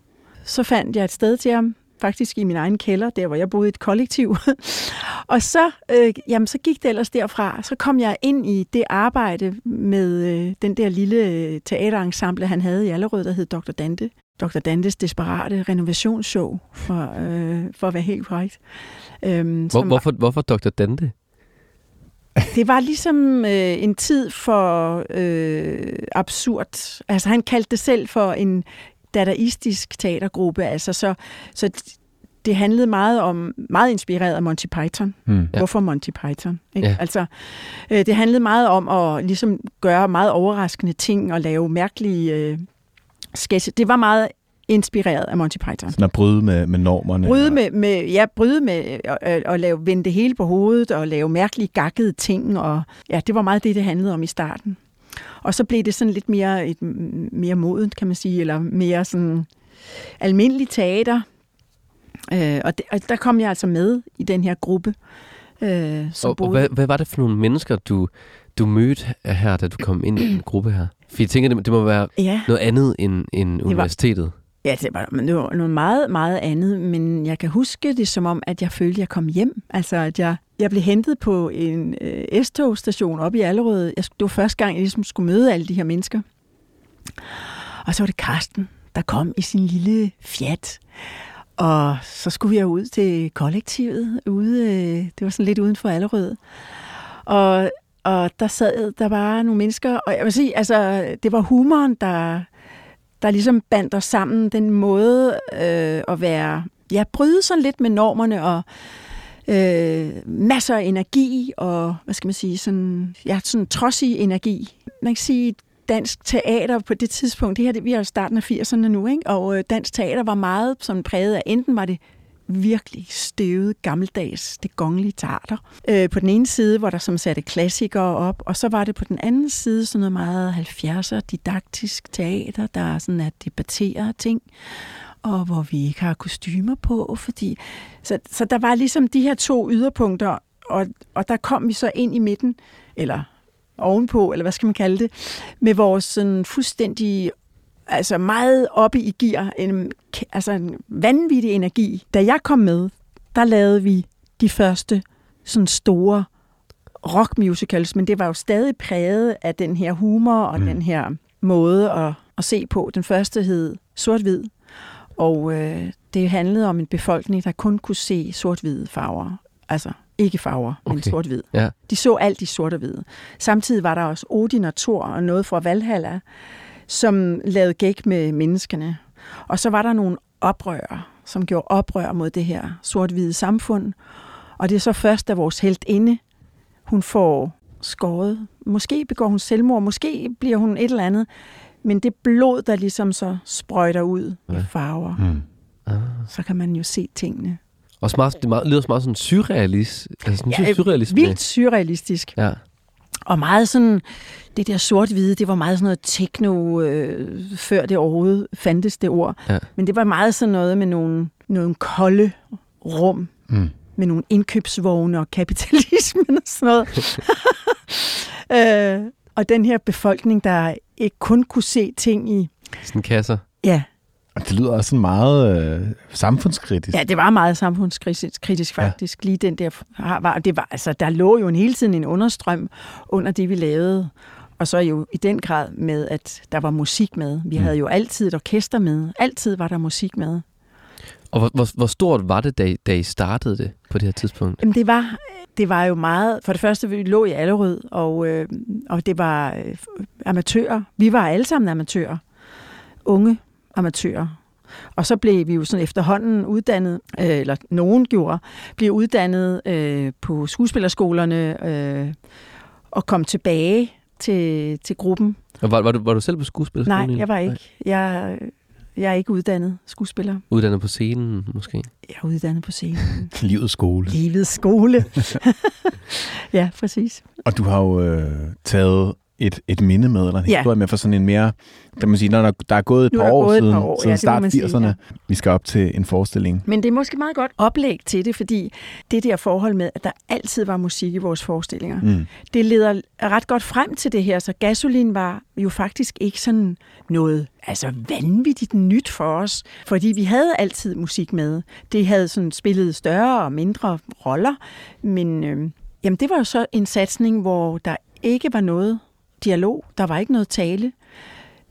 S3: Så fandt jeg et sted til ham, faktisk i min egen kælder, der hvor jeg boede i et kollektiv. og så, øh, jamen, så gik det ellers derfra. Så kom jeg ind i det arbejde med øh, den der lille øh, teaterensemble, han havde i Allerød, der hed Dr. Dante. Dr. Dantes desperate renovationsshow, for, øh, for at være helt korrekt. Øhm,
S1: Hvor, hvorfor, hvorfor Dr. Dante?
S3: det var ligesom øh, en tid for øh, absurd. Altså han kaldte det selv for en dadaistisk teatergruppe. Altså så, så det handlede meget om, meget inspireret af Monty Python.
S2: Mm.
S1: Ja.
S3: Hvorfor Monty Python? Ikke?
S1: Ja.
S3: Altså, øh, det handlede meget om at ligesom gøre meget overraskende ting og lave mærkelige øh, sketches. Det var meget inspireret af Monty Python.
S2: Sådan at bryde med, med normerne.
S3: Bryde
S2: og-
S3: med, med, ja, bryde med og, og, og lave, vende det hele på hovedet og lave mærkelige gakkede ting. Og, ja, det var meget det, det handlede om i starten. Og så blev det sådan lidt mere, et, mere modent, kan man sige, eller mere sådan almindelig teater. Øh, og, det, og der kom jeg altså med i den her gruppe. Øh, som
S1: Og, og
S3: boede-
S1: hvad, hvad var det for nogle mennesker, du, du mødte her, da du kom ind i den gruppe her? For jeg tænker, det, det må være
S3: Ja,
S1: noget andet end, end universitetet.
S3: ja det, var, men det var noget meget, meget andet, men jeg kan huske det som om, at jeg følte, at jeg kom hjem. Altså, at jeg, jeg blev hentet på en øh, S-togstation oppe i Allerød. Jeg, det var første gang, jeg ligesom skulle møde alle de her mennesker. Og så var det Karsten, der kom i sin lille Fiat. Og så skulle vi ud til kollektivet ude, øh, det var sådan lidt uden for Allerød. Og, og der sad der var nogle mennesker, og jeg vil sige, altså, det var humoren, der, der ligesom bandt os sammen. Den måde øh, at være, ja, bryde sådan lidt med normerne og øh, masser af energi og, hvad skal man sige, sådan, ja, sådan trodsig energi. Man kan sige, dansk teater på det tidspunkt, det her, det, vi er jo starten af 80'erne nu, ikke? og øh, dansk teater var meget sådan præget af, enten var det virkelig støvet, gammeldags, det kongelige teater. Øh, på den ene side, hvor der som satte klassikere op, og så var det på den anden side sådan noget meget 70'er didaktisk teater, der sådan at debattere ting, og hvor vi ikke har kostymer på, fordi... Så, så der var ligesom de her to yderpunkter, og, og der kom vi så ind i midten, eller ovenpå, eller hvad skal man kalde det, med vores sådan fuldstændig altså meget oppe i gear, en, altså en vanvittig energi. Da jeg kom med, der lavede vi de første sådan store rockmusicals, men det var jo stadig præget af den her humor og
S2: Mm.
S3: den her måde at, at se på. Den første hed Sort-Hvid, og øh, det handlede om en befolkning, der kun kunne se sort-hvide farver. Altså ikke farver, men
S1: Okay.
S3: sort-hvid.
S1: Ja.
S3: De så alt i sort og hvid. Samtidig var der også Odin og Thor og noget fra Valhalla, som lavede gæk med menneskene. Og så var der nogle oprørere, som gjorde oprør mod det her sort-hvide samfund. Og det er så først, da vores helt inde, hun får skåret. Måske begår hun selvmord, måske bliver hun et eller andet. Men det blod, der ligesom så sprøjter ud
S1: Ja.
S3: i farver,
S2: Mm.
S1: Ah.
S3: så kan man jo se tingene.
S1: Og smart, det meget, lyder så meget sådan surrealist. Altså sådan
S3: ja,
S1: surrealisme.
S3: Vildt surrealistisk.
S1: Ja.
S3: Og meget sådan, det der sort-hvide, det var meget sådan noget techno, øh, før det overhovedet fandtes det ord.
S1: Ja.
S3: Men det var meget sådan noget med nogle, nogle kolde rum,
S2: Mm.
S3: med nogle indkøbsvogne og kapitalismen og sådan noget. øh, og den her befolkning, der ikke kun kunne se ting i,
S1: Sådan kasser.
S3: ja,
S2: Og det lyder også sådan meget øh, samfundskritisk.
S3: Ja, det var meget samfundskritisk kritisk,
S2: Ja.
S3: faktisk. Lige den der var, det var, altså, der lå jo en hele tiden en understrøm under det, vi lavede. Og så jo i den grad med, at der var musik med. Vi
S2: Mm.
S3: havde jo altid et orkester med. Altid var der musik med.
S1: Og hvor, hvor, hvor stort var det, da I, da I startede det på det her tidspunkt?
S3: Jamen, det var, det var jo meget... For det første, vi lå i Allerød, og, øh, og det var øh, amatører. Vi var alle sammen amatører. Unge amatører. Og så blev vi jo sådan efterhånden uddannet, øh, eller nogen gjorde, blev uddannet øh, på skuespillerskolerne øh, og kom tilbage til, til gruppen.
S1: Og var, var, du, var du selv på skuespil?
S3: Nej, jeg var ikke. Jeg, Jeg er ikke uddannet skuespiller.
S1: Uddannet på scenen, måske?
S3: Jeg er uddannet på scenen.
S2: Livets skole.
S3: Livets skole. ja, præcis.
S2: Og du har jo øh, taget et, et minde med, eller en
S3: Ja.
S2: historie med for sådan en mere, kan man sige, når der, der er gået et par
S3: er
S2: år
S3: gået et
S2: siden,
S3: par år,
S2: siden
S3: ja,
S2: start
S3: man sige,
S2: 80'erne.
S3: ja.
S2: Vi skal op til en forestilling.
S3: Men det er måske meget godt oplæg til det, fordi det der forhold med, at der altid var musik i vores forestillinger,
S2: Mm.
S3: det leder ret godt frem til det her. Så gasolin var jo faktisk ikke sådan noget altså vanvittigt nyt for os, fordi vi havde altid musik med. Det havde sådan spillet større og mindre roller, men øh, jamen, det var jo så en satsning, hvor der ikke var noget dialog, der var ikke noget tale,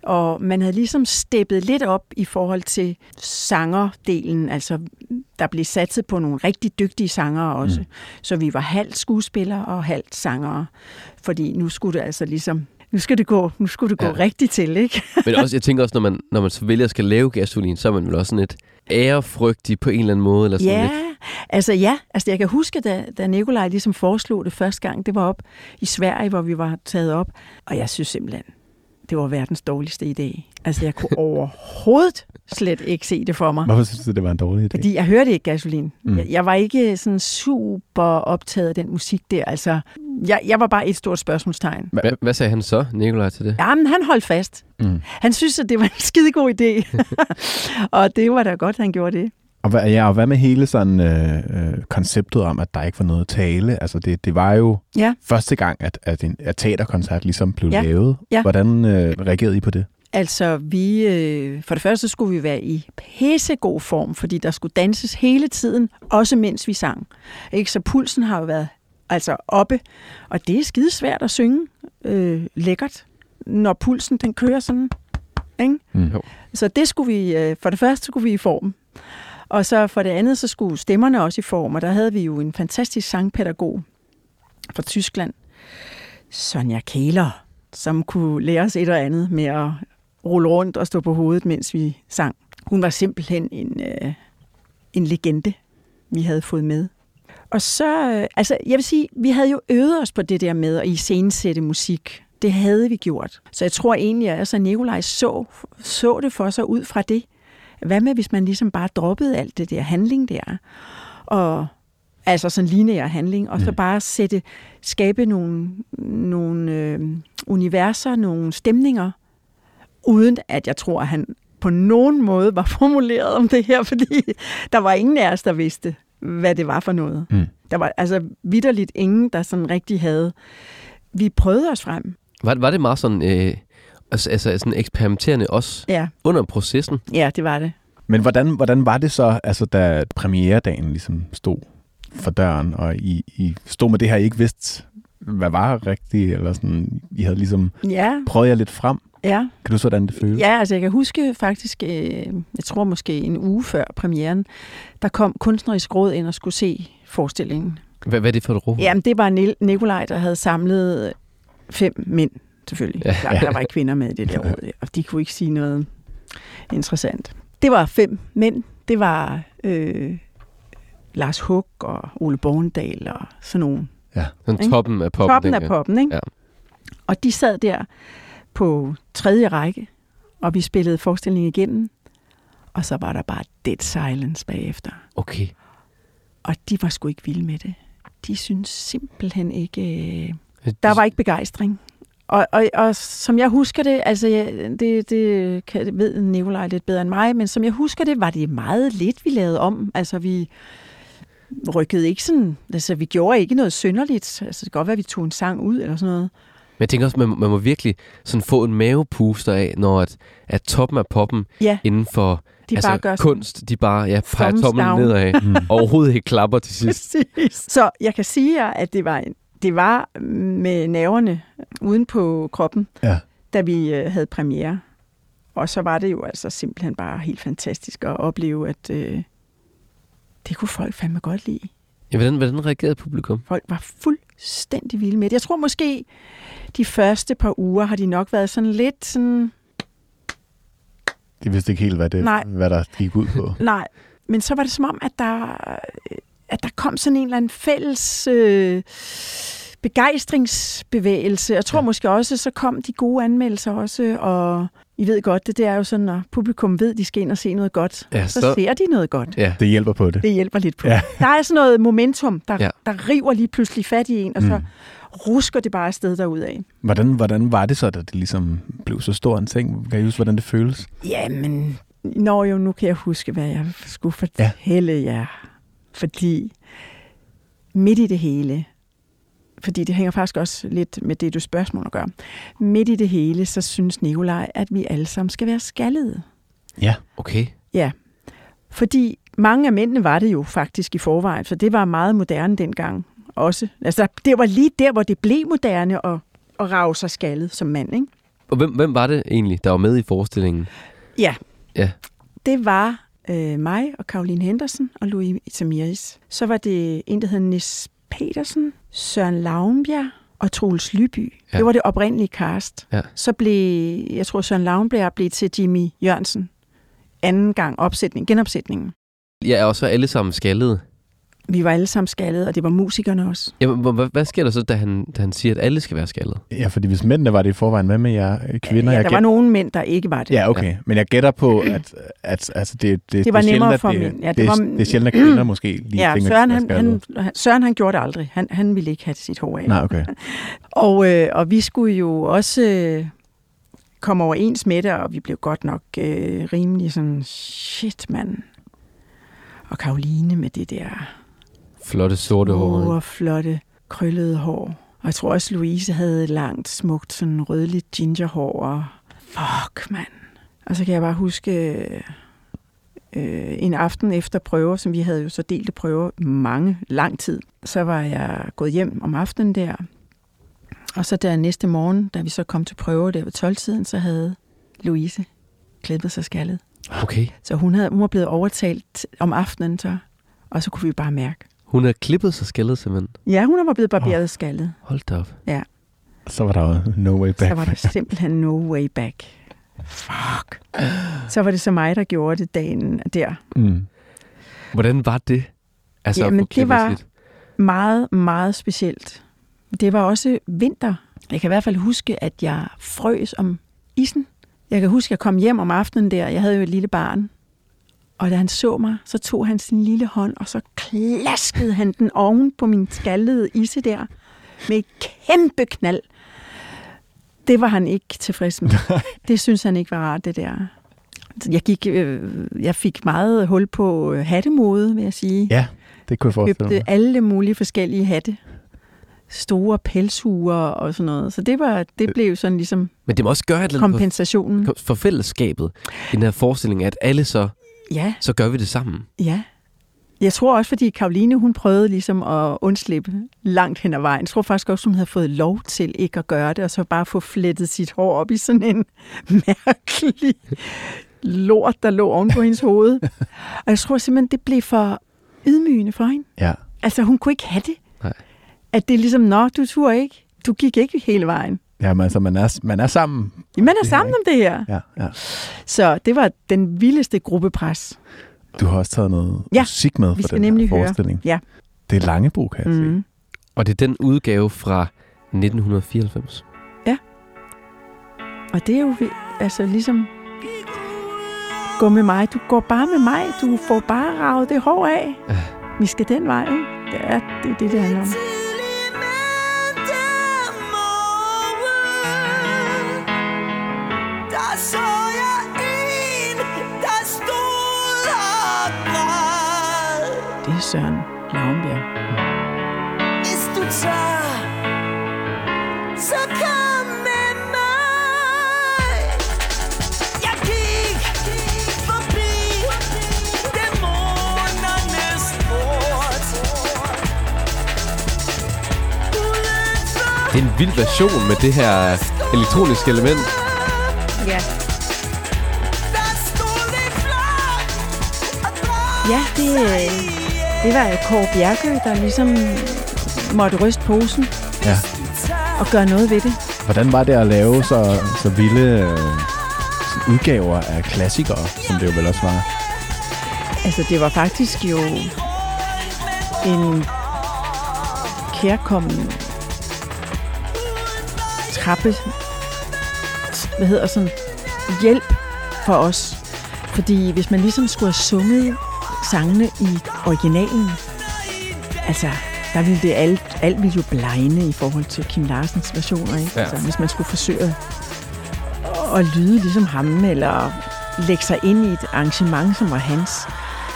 S3: og man havde ligesom steppet lidt op i forhold til sangerdelen, altså der blev satset på nogle rigtig dygtige sangere også. Mm. Så vi var halvt skuespillere og halvt sangere, fordi nu skulle det altså ligesom, nu skal det gå, nu skulle det gå
S1: Ja.
S3: rigtigt til, ikke?
S1: Men også, jeg tænker også, når man, når man så vælger at skal lave gasolin, så er man vel også sådan lidt ærefrygtig på en eller anden måde. Eller sådan
S3: Ja,
S1: lidt.
S3: altså ja, altså jeg kan huske, da, da Nikolaj ligesom foreslog det første gang, det var op i Sverige, hvor vi var taget op, og jeg synes simpelthen, det var verdens dårligste idé. Altså jeg kunne overhovedet slet ikke se det for mig.
S2: Hvorfor synes du, det var en dårlig idé?
S3: Fordi jeg hørte ikke gasolin.
S2: Mm.
S3: Jeg, jeg var ikke sådan super optaget af den musik der. Altså, jeg, jeg var bare et stort spørgsmålstegn.
S1: Hvad, hvad sagde han så, Nikolaj, til det?
S3: Jamen, han holdt fast.
S2: Mm.
S3: Han synes, at det var en skidegod idé. og det var da godt, han gjorde det.
S2: Og hvad, ja, og hvad med hele sådan øh, øh, konceptet om, at der ikke var noget tale? Altså det, det var jo
S3: Ja.
S2: første gang, at, at en at teaterkoncert ligesom blev
S3: Ja.
S2: lavet.
S3: Ja.
S2: Hvordan øh, reagerede I på det?
S3: Altså, vi, øh, for det første skulle vi være i pissegod form, fordi der skulle danses hele tiden, også mens vi sang. Ikke? Så pulsen har jo været altså oppe, og det er skidesvært at synge øh, lækkert, når pulsen den kører sådan. Ikke?
S2: Mm.
S3: Så det skulle vi, øh, for det første skulle vi i form. Og så for det andet, så skulle stemmerne også i form, og der havde vi jo en fantastisk sangpædagog fra Tyskland, Sonja Kæler, som kunne lære os et og andet med at rulle rundt og stå på hovedet, mens vi sang. Hun var simpelthen en, øh, en legende, vi havde fået med. Og så, øh, altså jeg vil sige, vi havde jo øvet os på det der med at iscenesætte musik. Det havde vi gjort. Så jeg tror egentlig, at altså Nikolaj så, så det for sig ud fra det. Hvad med, hvis man ligesom bare droppede alt det der handling der? Og altså sådan lineær handling, og så
S2: Mm.
S3: bare sætte, skabe nogle, nogle øh, universer, nogle stemninger, uden at jeg tror, at han på nogen måde var formuleret om det her, fordi der var ingen af os, der vidste, hvad det var for noget.
S2: Mm.
S3: Der var altså vidderligt ingen, der sådan rigtig havde. Vi prøvede os frem.
S1: Var, var det meget sådan, øh, altså, altså sådan eksperimenterende også
S3: Ja,
S1: under processen?
S3: ja det var det.
S2: Men hvordan, hvordan var det så, altså, da premieredagen ligesom stod for døren, og I, I stod med det her, I ikke vidste, hvad var rigtigt, eller sådan, I havde ligesom
S3: Ja,
S2: prøvet jer lidt frem.
S3: Ja.
S2: Kan du huske, hvordan det føles?
S3: Ja, altså jeg kan huske faktisk, øh, jeg tror måske en uge før premieren, der kom kunstnerisk råd ind og skulle se forestillingen.
S1: Hvad, hvad er det for et rum?
S3: Jamen, det var Nil- Nikolaj, der havde samlet fem mænd, selvfølgelig.
S1: Ja.
S3: Ja. Der, der var ikke kvinder med i det der råd, og de kunne ikke sige noget interessant. Det var fem mænd. Det var øh, Lars Hug og Ole Borgendal og sådan nogle.
S1: Sådan
S3: Ikke?
S1: toppen af poppen.
S3: Toppen af poppen, ikke?
S1: Ja.
S3: Og de sad der på tredje række, og vi spillede forestillingen igennem, og så var der bare dead silence bagefter.
S1: Okay.
S3: Og de var sgu ikke vilde med det. De synes simpelthen ikke... Der var ikke begejstring. Og, og, og som jeg husker det, altså jeg, det, det kan, ved Nikolaj lidt bedre end mig, men som jeg husker det, var det meget lidt, vi lavede om. Altså vi rykkede ikke sådan, altså vi gjorde ikke noget synderligt. Altså det kan godt være, at vi tog en sang ud eller sådan noget.
S1: Men jeg tænker også, man, man må virkelig sådan få en mavepuster af, når at, at toppen af poppen
S3: Ja,
S1: inden for
S3: de
S1: altså,
S3: bare gør sådan.
S1: kunst, de bare ja, peger tommelen
S3: down.
S1: nedad,
S2: Mm.
S1: og overhovedet ikke klapper til sidst.
S3: Præcis. Så jeg kan sige jer, at det var, en, det var med nerverne uden på kroppen,
S2: Ja.
S3: da vi øh, havde premiere. Og så var det jo altså simpelthen bare helt fantastisk at opleve, at øh, det kunne folk fandme godt lide.
S1: Ja, hvordan, hvordan reagerede publikum?
S3: Folk var fuldstændig vilde med det. Jeg tror måske, de første par uger har de nok været sådan lidt sådan,
S2: De vidste ikke helt, hvad, det,
S3: Nej.
S2: hvad der gik ud på.
S3: nej. Men så var det som om, at der, at der kom sådan en eller anden fælles øh, begejstringsbevægelse. Jeg tror ja. måske også, så kom de gode anmeldelser også, og I ved godt, det, det er jo sådan, når publikum ved, de skal ind og se noget godt,
S1: Ja,
S3: så,
S1: så-
S3: ser de noget godt.
S1: Ja.
S2: Det hjælper på det.
S3: Det hjælper lidt på.
S2: Ja.
S3: Ja. Der er sådan noget momentum, der,
S1: Ja.
S3: der river lige pludselig fat i en, og så
S2: Mm.
S3: rusker det bare afsted derudad.
S2: Hvordan, hvordan var det så, da det ligesom blev så stor en ting? Kan I huske, hvordan det føles?
S3: Jamen, når jo, nu kan jeg huske, hvad jeg skulle fortælle ja. jer. Fordi midt i det hele, fordi det hænger faktisk også lidt med det, du spørgsmål at gøre. Midt i det hele, så synes Nikolaj, at vi alle sammen skal være skaldede.
S2: Ja.
S1: Okay.
S3: Ja, fordi mange af mændene var det jo faktisk i forvejen, så det var meget moderne dengang også. Altså, det var lige der, hvor det blev moderne at, at rave sig skaldet som mand, ikke?
S1: Og hvem, hvem var det egentlig, der var med i forestillingen?
S3: Ja.
S1: Ja.
S3: Det var øh, mig og Karoline Henderson og Louis Samiris. Så var det en, der hed Nis Petersen, Søren Lavnbjerg og Troels Lyby.
S1: Ja.
S3: Det var det oprindelige cast.
S1: Ja.
S3: Så blev, jeg tror, Søren Lavnbjerg blev til Jimmy Jørgensen. Anden gang opsætning, genopsætningen.
S1: Ja, og så alle sammen skaldede.
S3: Vi var alle sammen skaldede, og det var musikerne også.
S1: Jamen, hvad, hvad sker der så, da han, da han siger, at alle skal være skaldet?
S2: Ja, fordi hvis mændene var det i forvejen, hvad med jer kvinder?
S3: ja,
S2: jeg
S3: der var nogle mænd, der ikke var det.
S2: Ja, okay. Men jeg gætter på, at, at altså, det, det,
S3: Det var
S2: det er
S3: nemmere
S2: sjældent,
S3: for
S2: at det,
S3: mænd. Ja,
S2: det,
S3: det
S2: det,
S3: var-
S2: det er sjældent, at kvinder måske lige
S3: Ja,
S2: tænker,
S3: Søren,
S2: at
S3: han, han, Søren han gjorde det aldrig. Han, han ville ikke have sit hår af.
S2: Nej, okay.
S3: Og, øh, og vi skulle jo også øh, komme overens med det, og vi blev godt nok øh, rimelig sådan, shit mand. Og Karoline med det der
S1: Flotte sorte hår.
S3: store, flotte, krøllede hår. Og jeg tror også, Louise havde langt, smukt, sådan rødligt gingerhår. Og fuck, mand. Og så kan jeg bare huske øh, en aften efter prøver, som vi havde jo så delte prøver mange, lang tid. Så var jeg gået hjem om aftenen der. Og så der næste morgen, da vi så kom til prøver der ved 12-tiden, så havde Louise klippet sig skaldet.
S1: Okay.
S3: Så hun, havde, hun var blevet overtalt om aftenen, så, og så kunne vi bare mærke.
S1: Hun havde klippet sig skaldet simpelthen.
S3: Ja, hun var blevet barberet oh. skaldet.
S1: Hold da op.
S2: Så var der jo no way back.
S3: Så var der simpelthen no way back. Fuck. Så var det så mig, der gjorde det dagen der.
S2: Mm.
S1: Hvordan var det? Altså,
S3: Jamen, det var-
S1: sit-
S3: Meget, meget specielt. Det var også vinter. Jeg kan i hvert fald huske, at jeg frøs om isen. Jeg kan huske, at jeg kom hjem om aftenen der. Jeg havde jo et lille barn. Og da han så mig, så tog han sin lille hånd, og så klaskede han den oven på min skaldede isse der. Med et kæmpe knald. Det var han ikke tilfreds med. Det synes han ikke var rart, det der. Jeg, gik, øh, jeg fik meget hul på øh, hattemode, vil jeg sige
S2: Ja, det kunne jeg forestille mig.
S3: købte alle mulige forskellige hatte. Store pelshuer og sådan noget. Så det, var, det blev sådan ligesom
S1: Men det må også gøre et
S3: kompensationen.
S1: for, for fællesskabet. i Den her forestilling, at alle så,
S3: Ja,
S1: så gør vi det sammen.
S3: ja. Jeg tror også, fordi Karoline, hun prøvede ligesom at undslippe langt hen ad vejen. Jeg tror faktisk også, hun havde fået lov til ikke at gøre det, og så bare få flettet sit hår op i sådan en mærkelig lort, der lå oven på hendes hoved. Og jeg tror simpelthen, det blev for ydmygende for hende.
S2: Ja.
S3: Altså, hun kunne ikke have det.
S1: Nej.
S3: At det er ligesom, nå, du turde ikke. Du gik ikke hele vejen.
S2: Ja, men altså, man er, man er sammen.
S3: Man er sammen
S2: her,
S3: om det her.
S2: Ja, ja.
S3: Så det var den vildeste gruppepres.
S2: Du har også taget noget
S3: Ja,
S2: musik med
S3: vi
S2: for
S3: skal
S2: den
S3: nemlig
S2: her
S3: høre.
S2: forestilling.
S3: Ja.
S2: Det er Langebro, kan jeg mm. Se.
S1: Og det er den udgave fra 1994.
S3: Og det er jo altså ligesom, gå med mig. Du går bare med mig. Du får bare ravet det hår af.
S1: Ja.
S3: Vi skal den vej, ikke? Det er det, er det, det handler om. Det er Søren Lavnbjerg.
S4: Hvis du tør, så kom med mig. Jeg gik forbi dæmonernes port.
S1: Det er en vild version med det her elektroniske element.
S3: Ja. Ja, det, det var Kåre Bjergø, der ligesom måtte ryste posen
S2: Ja.
S3: og gøre noget ved det.
S2: Hvordan var det at lave så, så vilde øh, udgaver af klassikere, som det jo vel også var?
S3: Altså, det var faktisk jo en kærkommen trappe, hvad hedder sådan, hjælp for os. Fordi hvis man ligesom skulle have sunget sangene i originalen, altså, der ville det alt, alt ville jo blegne i forhold til Kim Larsens versioner, ikke?
S1: Ja.
S3: Altså, hvis man skulle forsøge at, lyde ligesom ham, eller lægge sig ind i et arrangement, som var hans.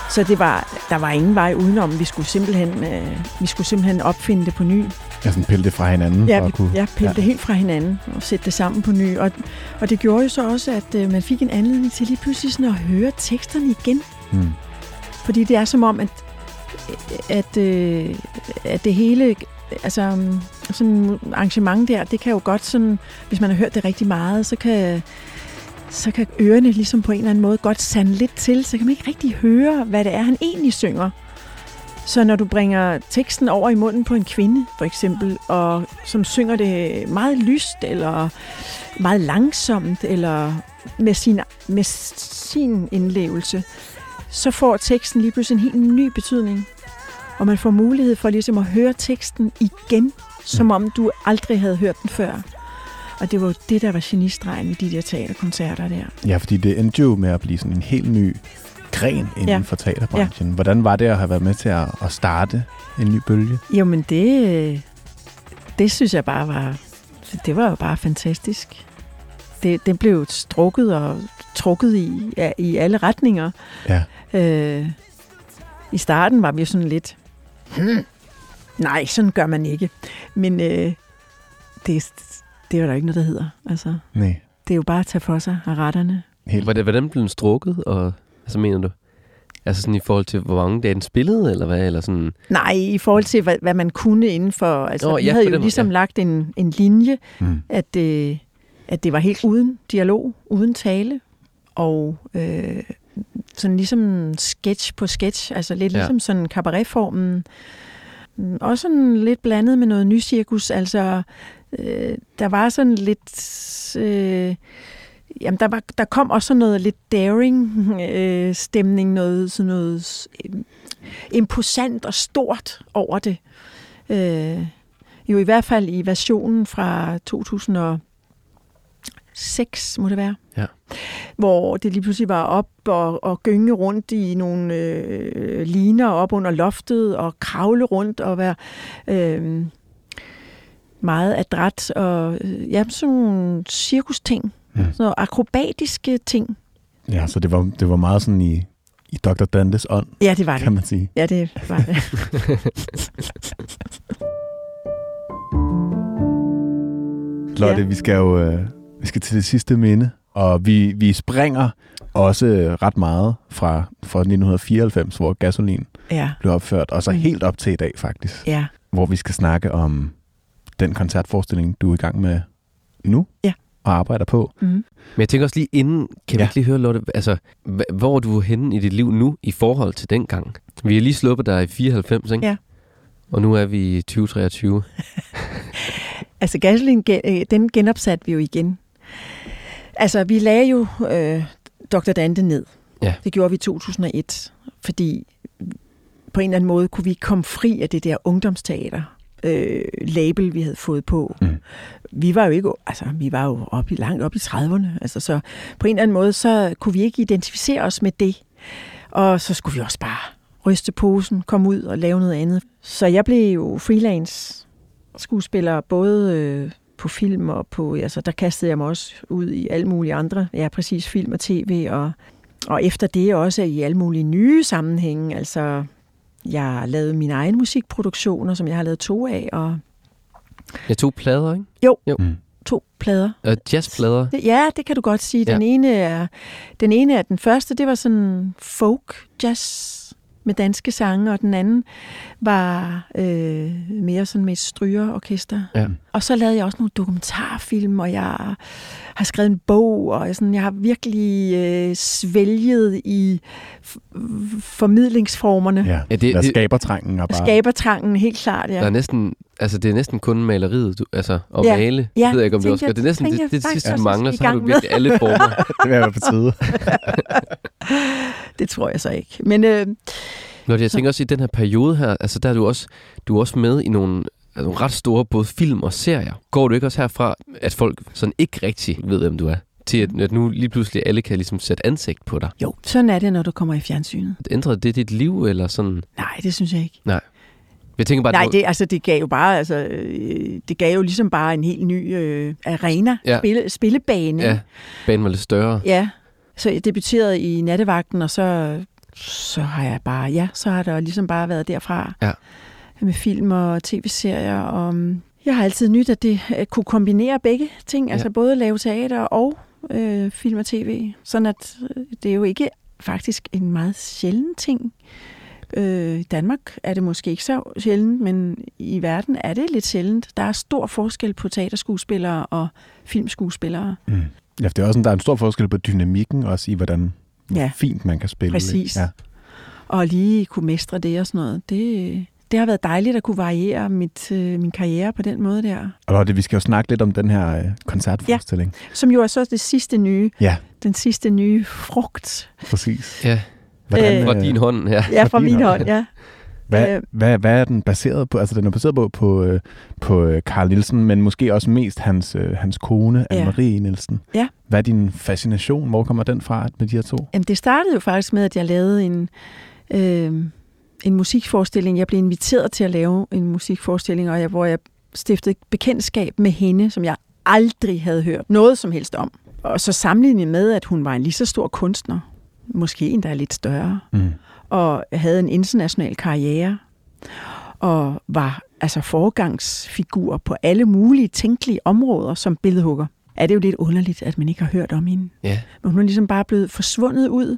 S3: Så det var, der var ingen vej udenom. Vi skulle simpelthen, øh, vi skulle simpelthen opfinde det på ny.
S2: Ja, sådan pille det fra hinanden.
S3: Ja,
S2: for at kunne,
S3: ja pille det helt fra hinanden og sætte det sammen på ny. Og, og det gjorde jo så også, at øh, man fik en anledning til lige pludselig sådan at høre teksterne igen.
S2: Mm.
S3: Fordi det er som om, at, at, øh, at det hele, altså sådan et arrangement der, det kan jo godt sådan, hvis man har hørt det rigtig meget, så kan, så kan ørerne ligesom på en eller anden måde godt sande lidt til, så kan man ikke rigtig høre, hvad det er, han egentlig synger. Så når du bringer teksten over i munden på en kvinde, for eksempel, og som synger det meget lyst, eller meget langsomt, eller med sin, med sin indlevelse, så får teksten lige pludselig en helt ny betydning. Og man får mulighed for ligesom at høre teksten igen, som om du aldrig havde hørt den før. Og det var jo det, der var genistregen i de der teaterkoncerter der.
S2: Ja, fordi det endte jo med at blive sådan en helt ny gren inden
S3: Ja.
S2: for teaterbranchen. Hvordan var det at have været med til at, at starte en ny bølge?
S3: Jo, men det, det synes jeg bare var, det var jo bare fantastisk. Det, det blev strukket og trukket i, ja, i alle retninger.
S2: Ja.
S3: Øh, I starten var vi jo sådan lidt, hmm, nej, sådan gør man ikke. Men øh, det, det er jo der ikke noget, der hedder. Altså,
S2: Nej,
S3: det er jo bare at tage for sig af retterne.
S2: helt.
S1: Hvordan, hvordan blev den strukket, og altså mener du? Altså sådan i forhold til, hvor mange dage den spillede, eller hvad? Eller sådan,
S3: Nej, i forhold til, hvad, hvad man kunne inden for... Altså,
S1: Nå,
S3: vi
S1: ja,
S3: havde jo
S1: den
S3: ligesom
S1: ja.
S3: lagt en, en linje,
S2: Mm.
S3: at, øh, at det var helt uden dialog, uden tale, og øh, sådan ligesom sketch på sketch, altså lidt
S1: Ja.
S3: ligesom sådan cabaretformen. Også sådan lidt blandet med noget nycirkus, altså øh, der var sådan lidt... Øh, Jamen, der, var, der kom også sådan noget lidt daring øh, stemning, noget, sådan noget øh, imposant og stort over det. Øh, jo i hvert fald i versionen fra 2006, må det være.
S1: Ja.
S3: Hvor det lige pludselig var op og, og gynge rundt i nogle øh, liner op under loftet og kravle rundt og være øh, meget adræt og øh, ja, sådan nogle cirkusting.
S2: Mm.
S3: Sådan nogle akrobatiske ting.
S2: Ja, så det var, det var meget sådan i, i Dr. Dantes ånd,
S3: Ja, det var
S2: kan
S3: det.
S2: man sige.
S3: Ja, det var det.
S2: Lotte,
S3: Ja.
S2: vi skal jo øh, vi skal til det sidste minde, og vi, vi springer også øh, ret meget fra, fra 1994, hvor gasolin
S3: Ja,
S2: blev opført, og så
S3: Mm.
S2: helt op til i dag faktisk,
S3: ja.
S2: hvor vi skal snakke om den koncertforestilling, du er i gang med nu
S3: Ja.
S2: og arbejder på.
S3: Mm.
S1: Men jeg tænker også lige inden, kan vi
S2: Ja.
S1: ikke lige høre, Lotte, altså, hvor er du henne i dit liv nu i forhold til dengang? Vi har lige sluppet dig i 94, ikke?
S3: Ja.
S1: Og nu er vi i 2023.
S3: Altså gasolin, øh, den genopsatte vi jo igen. Altså, vi lagde jo øh, Dr. Dante ned.
S1: Ja.
S3: Det gjorde vi i 2001, fordi på en eller anden måde kunne vi ikke komme fri af det der ungdomsteater øh, label, vi havde fået på.
S2: Mm.
S3: Vi var jo ikke, altså, vi var jo op i, langt op i 30'erne, altså, så på en eller anden måde, så kunne vi ikke identificere os med det. Og så skulle vi også bare ryste posen, komme ud og lave noget andet. Så jeg blev jo freelance skuespiller, både øh, på film og på, altså der kastede jeg mig også ud i alle mulige andre, ja præcis film og tv, og, og efter det også i alle mulige nye sammenhænge, altså jeg har lavet mine egne musikproduktioner, som jeg har lavet to af, og
S1: Jeg tog plader, ikke?
S2: Mm.
S3: to plader.
S1: Og jazzplader.
S3: Ja, det kan du godt sige. Den,
S1: Ja.
S3: ene er, den ene er den første, det var sådan folk jazz med danske sange, og den anden var øh, mere sådan med et strygerorkester.
S1: Ja.
S3: Og så lavede jeg også nogle dokumentarfilm, og jeg har skrevet en bog, og jeg, sådan, jeg har virkelig øh, svælget i formidlingsformerne.
S2: Ja,
S1: Ja, det-
S2: det- skabertrangen er bare...
S3: Skabertrangen, helt klart, ja.
S1: Der er næsten, altså det er næsten kun maleriet, du, altså at
S3: Ja.
S1: male.
S3: Ja,
S1: det ved jeg ikke, om
S3: tænker
S1: også gør.
S3: jeg-
S1: Det er næsten det, det, det
S3: jeg
S1: sidste, du
S3: også,
S1: mangler, så har du virkelig alle former.
S2: det vil være på tide.
S3: Det tror jeg så ikke. Men øh,
S1: Lotte, jeg
S3: Så-
S1: tænker også i den her periode her, altså der er du også, du er også med i nogle nogle ret store både film og serier. Går du ikke også herfra, at folk sådan ikke rigtig ved, hvem du er? Til at, at nu lige pludselig alle kan ligesom sætte ansigt på dig.
S3: Jo, sådan er det, når du kommer i fjernsynet.
S1: Ændrede det dit liv, eller sådan?
S3: Nej, det synes jeg ikke.
S1: Jeg tænker bare,
S3: Nej, det, altså, det gav jo bare, altså, øh, det gav jo ligesom bare en helt ny øh, arena,
S1: Ja.
S3: spille, spillebane.
S1: ja, banen var lidt større.
S3: ja. Så jeg debuterede i nattevagten, og så, så har jeg bare, ja, så har der ligesom bare været derfra.
S1: Ja.
S3: Med film og tv-serier, og mm, jeg har altid nyt, at det at kunne kombinere begge ting,
S1: Ja.
S3: altså både lave teater og øh, film og tv. Sådan at øh, det er jo ikke faktisk en meget sjælden ting. Øh, I Danmark er det måske ikke så sjældent, men i verden er det lidt sjældent. Der er stor forskel på teaterskuespillere og filmskuespillere.
S2: Mm. Ja, for det er også sådan, der er en stor forskel på dynamikken, også i hvordan hvor
S3: Ja.
S2: fint man kan spille.
S3: Præcis.
S2: Ja.
S3: Og lige kunne mestre det og sådan noget. Det, det har været dejligt at kunne variere mit, øh, min karriere på den måde der.
S2: Og Lotte, vi skal jo snakke lidt om den her øh, koncertforestilling.
S3: Som jo er så det sidste nye,
S2: Ja,
S3: den sidste nye frugt.
S2: præcis.
S1: Ja,
S3: Øh,
S1: fra din hånd her.
S3: Ja, fra
S2: din
S3: min
S2: hånd.
S3: hånd, ja.
S2: Hvad,
S3: Øh.
S2: hvad, hvad er den baseret på? Altså, den er baseret på, på, øh, på øh, Carl Nielsen, men måske også mest hans, øh, hans kone,
S3: Ja.
S2: Anne-Marie Nielsen.
S3: Ja.
S2: Hvad er din fascination? Hvor kommer den fra med de her to?
S3: Jamen, det startede jo faktisk med, at jeg lavede en, øh, en musikforestilling. Jeg blev inviteret til at lave en musikforestilling, og jeg, hvor jeg stiftede bekendtskab med hende, som jeg aldrig havde hørt noget som helst om. Og så sammenlignet med, at hun var en lige så stor kunstner, måske endda lidt større,
S2: Mm.
S3: og havde en international karriere, og var altså foregangsfigur på alle mulige tænkelige områder som billedhugger. Er det jo lidt underligt, at man ikke har hørt om hende.
S1: Ja.
S3: Men hun er ligesom bare blevet forsvundet ud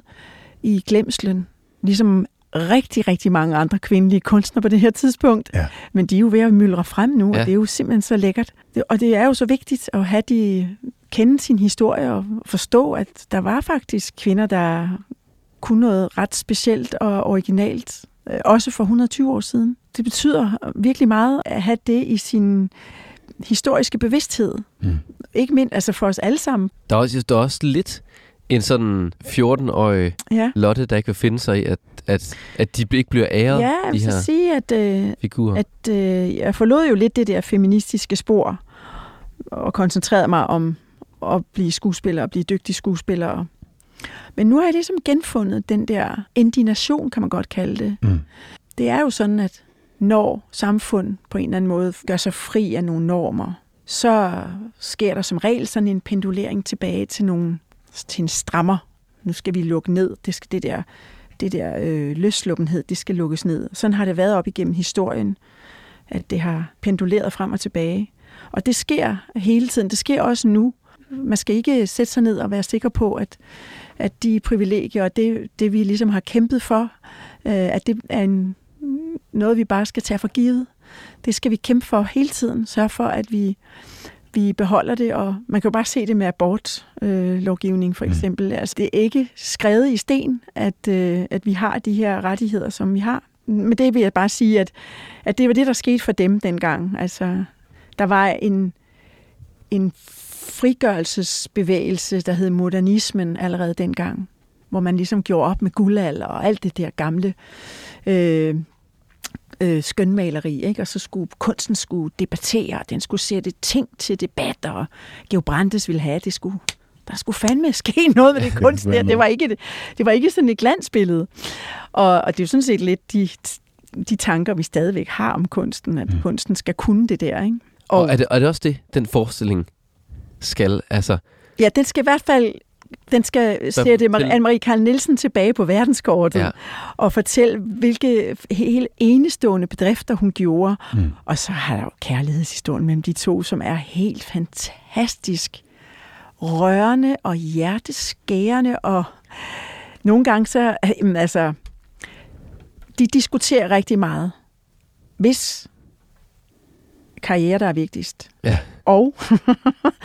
S3: i glemslen. Ligesom rigtig, rigtig mange andre kvindelige kunstnere på det her tidspunkt.
S2: Ja.
S3: Men de er jo ved at myldre frem nu,
S1: Ja.
S3: og det er jo simpelthen så lækkert. Og det er jo så vigtigt at have de, kende sin historie og forstå, at der var faktisk kvinder, der kunne noget ret specielt og originalt, øh, også for 120 år siden. Det betyder virkelig meget at have det i sin historiske bevidsthed.
S2: Mm.
S3: Ikke mindst altså for os alle sammen.
S1: Der er også, der er også lidt en sådan 14-årig
S3: Ja.
S1: Lotte, der ikke vil finde sig i, at, at, at de ikke bliver æret,
S3: Ja, jeg
S1: de her
S3: så sige, at, øh,
S1: figurer.
S3: at øh, jeg forlod jo lidt det der feministiske spor, og koncentrerede mig om at blive skuespiller og blive dygtig skuespiller. Men nu har jeg ligesom genfundet den der indignation, kan man godt kalde det.
S2: Mm.
S3: Det er jo sådan, at når samfund på en eller anden måde gør sig fri af nogle normer, så sker der som regel sådan en pendulering tilbage til, nogle, til en strammer. Nu skal vi lukke ned. Det, skal, det der, det der øh, løsluppenhed, det skal lukkes ned. Sådan har det været op igennem historien, at det har penduleret frem og tilbage. Og det sker hele tiden. Det sker også nu. Man skal ikke sætte sig ned og være sikker på, at, at de privilegier og det, det, vi ligesom har kæmpet for, øh, at det er en, noget, vi bare skal tage for givet. Det skal vi kæmpe for hele tiden. Sørge for, at vi, vi beholder det, og man kan jo bare se det med abortlovgivning øh, for
S2: Mm.
S3: eksempel. Altså, det er ikke skrevet i sten, at, øh, at vi har de her rettigheder, som vi har. Men det vil jeg bare sige, at, at det var det, der skete for dem dengang. Altså, der var en, en frigørelsesbevægelse, der hed modernismen allerede dengang, hvor man ligesom gjorde op med guldalder og alt det der gamle øh, øh, skønmaleri, ikke? og så skulle kunsten skulle debattere, den skulle sætte ting til debat, og Georg Brandes ville have, det skulle der skulle fandme ske noget med det kunst der. Det var ikke, det, det var ikke sådan et glansbillede. Og, og det er jo sådan set lidt de, de tanker, vi stadigvæk har om kunsten, at
S2: mm.
S3: kunsten skal kunne det der. Ikke?
S1: Og, og er, det, er det også det, den forestilling skal? Altså,
S3: Ja, den skal i hvert fald den skal sætte Anne-Marie Karl Nielsen tilbage på verdenskortet
S1: Ja.
S3: ja. og fortælle, hvilke helt enestående bedrifter hun gjorde.
S2: Mm.
S3: Og så har der jo kærlighedshistorien mellem de to, som er helt fantastisk rørende og hjerteskærende. Og nogle gange så, jamen, altså, de diskuterer rigtig meget. Hvis karriere, der er vigtigst.
S1: Ja.
S3: Og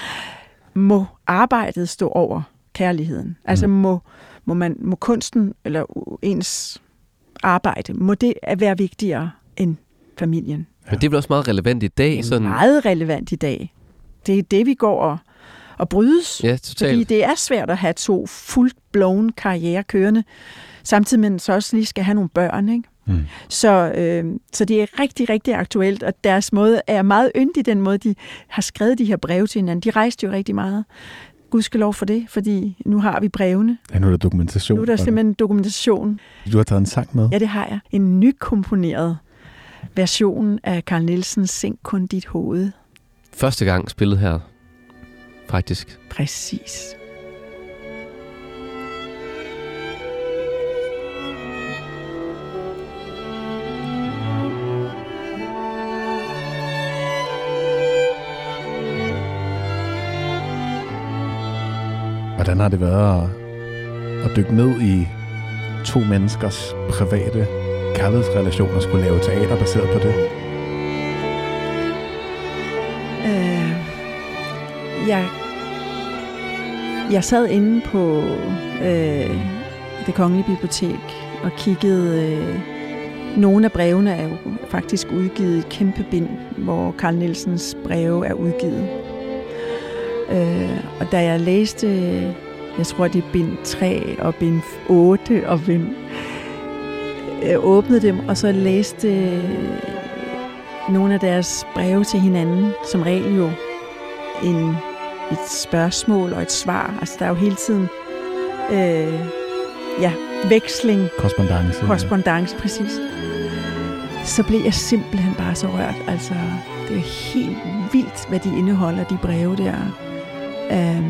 S3: må arbejdet stå over kærligheden? Altså
S2: Mm.
S3: må, må, man, må kunsten eller ens arbejde, må det være vigtigere end familien?
S1: men det er vel også meget relevant i dag.
S3: Det er
S1: Sådan,
S3: meget relevant i dag. Det er det, vi går og, og brydes.
S1: ja,
S3: Fordi det er svært at have to fuldt blown karriere kørende, samtidig med at man så også lige skal have nogle børn. Ikke?
S2: Mm.
S3: Så, øh, så det er rigtig, rigtig aktuelt, og deres måde er meget yndig, den måde, de har skrevet de her breve til hinanden. De rejste jo rigtig meget. Gud skal lov for det, fordi nu har vi brevene.
S2: Ja, nu er der dokumentation.
S3: Nu er der simpelthen dokumentation.
S2: Du har taget en sang med.
S3: Ja, det har jeg. En nykomponeret version af Carl Nielsens Sænk kun dit hoved.
S1: Første gang spillet her, faktisk.
S3: Præcis.
S2: Hvordan har det været at, at dykke ned i to menneskers private kærlighedsrelationer og skulle lave teater baseret på det?
S3: Øh, jeg, jeg sad inde på øh, det kongelige bibliotek og kiggede. Øh, nogle af brevene er jo faktisk udgivet i kæmpe bind, hvor Karl Nielsens breve er udgivet. Øh, og da jeg læste, jeg tror det er bind 3 og bind 8 og bind, jeg åbnede dem, og så læste øh, nogle af deres breve til hinanden, som regel jo en, et spørgsmål og et svar. Altså der er jo hele tiden øh, ja, veksling,
S2: Korrespondence.
S3: korrespondence, præcis. Så blev jeg simpelthen bare så rørt. Altså, det er helt vildt, hvad de indeholder, de breve der. Øh,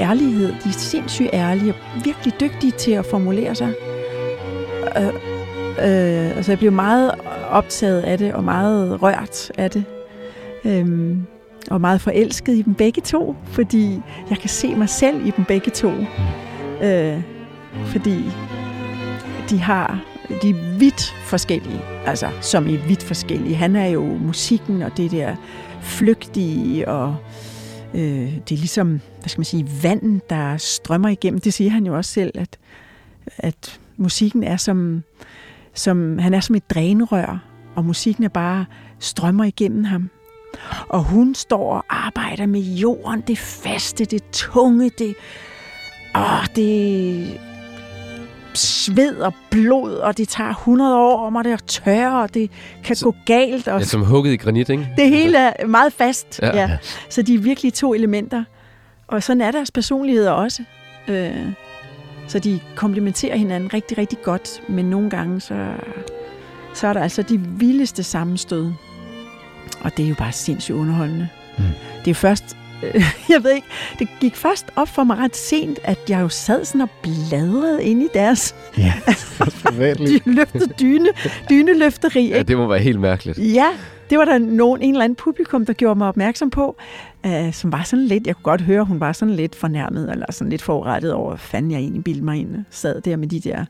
S3: ærlighed. De er sindssygt ærlige og virkelig dygtige til at formulere sig. Øh, øh, altså, jeg blev meget optaget af det, og meget rørt af det. Øh, og meget forelsket i dem begge to, fordi jeg kan se mig selv i dem begge to. Øh, fordi de har de er vidt forskellige, altså som i vidt forskellige. Han er jo musikken og det der flygtige, og øh, øh, det er ligesom, hvad skal man sige, vand, der strømmer igennem. Det siger han jo også selv, at, at musikken er som, som, han er som et drænrør, og musikken er bare strømmer igennem ham. Og hun står og arbejder med jorden, det faste, det tunge, det, åh, det sved og blod, og det tager 100 år om at det er tørre, og det kan
S1: Så-
S3: gå galt. Og
S1: Ja, som hugget i granit, ikke?
S3: det hele er meget fast.
S1: Ja.
S3: Ja. Så de er virkelig to elementer. Og sådan er deres personligheder også. Øh, så de komplementerer hinanden rigtig, rigtig godt. Men nogle gange, så, så er der altså de vildeste sammenstød. Og det er jo bare sindssygt underholdende.
S2: Mm.
S3: Det er først... Øh, jeg ved ikke, det gik først op for mig ret sent, at jeg jo sad sådan og bladrede ind i deres
S2: Ja, privatliv.
S3: dy- løfte dyne, dyneløfteri.
S1: Ja,
S3: ikke?
S1: det må være helt mærkeligt.
S3: Ja, det var der nogen, en eller anden publikum, der gjorde mig opmærksom på, øh, som var sådan lidt, jeg kunne godt høre, hun var sådan lidt fornærmet, eller sådan lidt forurettet over, hvad fanden jeg egentlig bildte mig ind, sad der med de der.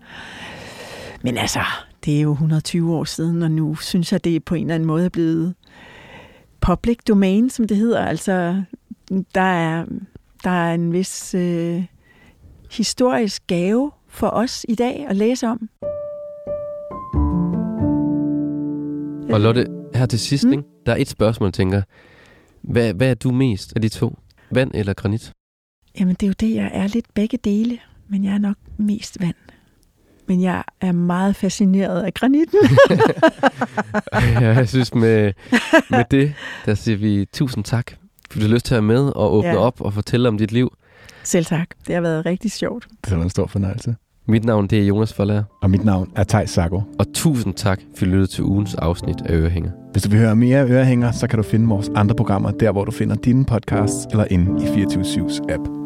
S3: Men altså, det er jo 120 år siden, og nu synes jeg, det er på en eller anden måde er blevet public domain, som det hedder. Altså, der er, der er en vis øh, historisk gave for os i dag at læse om.
S1: Og Lotte, her til sidst,
S3: Mm.
S1: ikke? der er et spørgsmål, tænker. Hvad, hvad er du mest af de to? Vand eller granit?
S3: Jamen, det er jo det, jeg er lidt begge dele, men jeg er nok mest vand. Men jeg er meget fascineret af granitten.
S1: ja, jeg synes med, med det, der siger vi tusind tak, du har lyst til at være med og åbne
S3: Ja.
S1: op og fortælle om dit liv.
S3: Selv tak. Det har været rigtig sjovt.
S2: Det var en stor fornøjelse.
S1: Mit navn det er Jonas Forlager,
S2: Og mit navn er Tej Sago.
S1: og tusind tak, for at lytte til ugens afsnit af Ørehænger.
S2: Hvis du vil høre mere ørehænger, så kan du finde vores andre programmer der, hvor du finder dine podcasts eller inde i 24-7's app.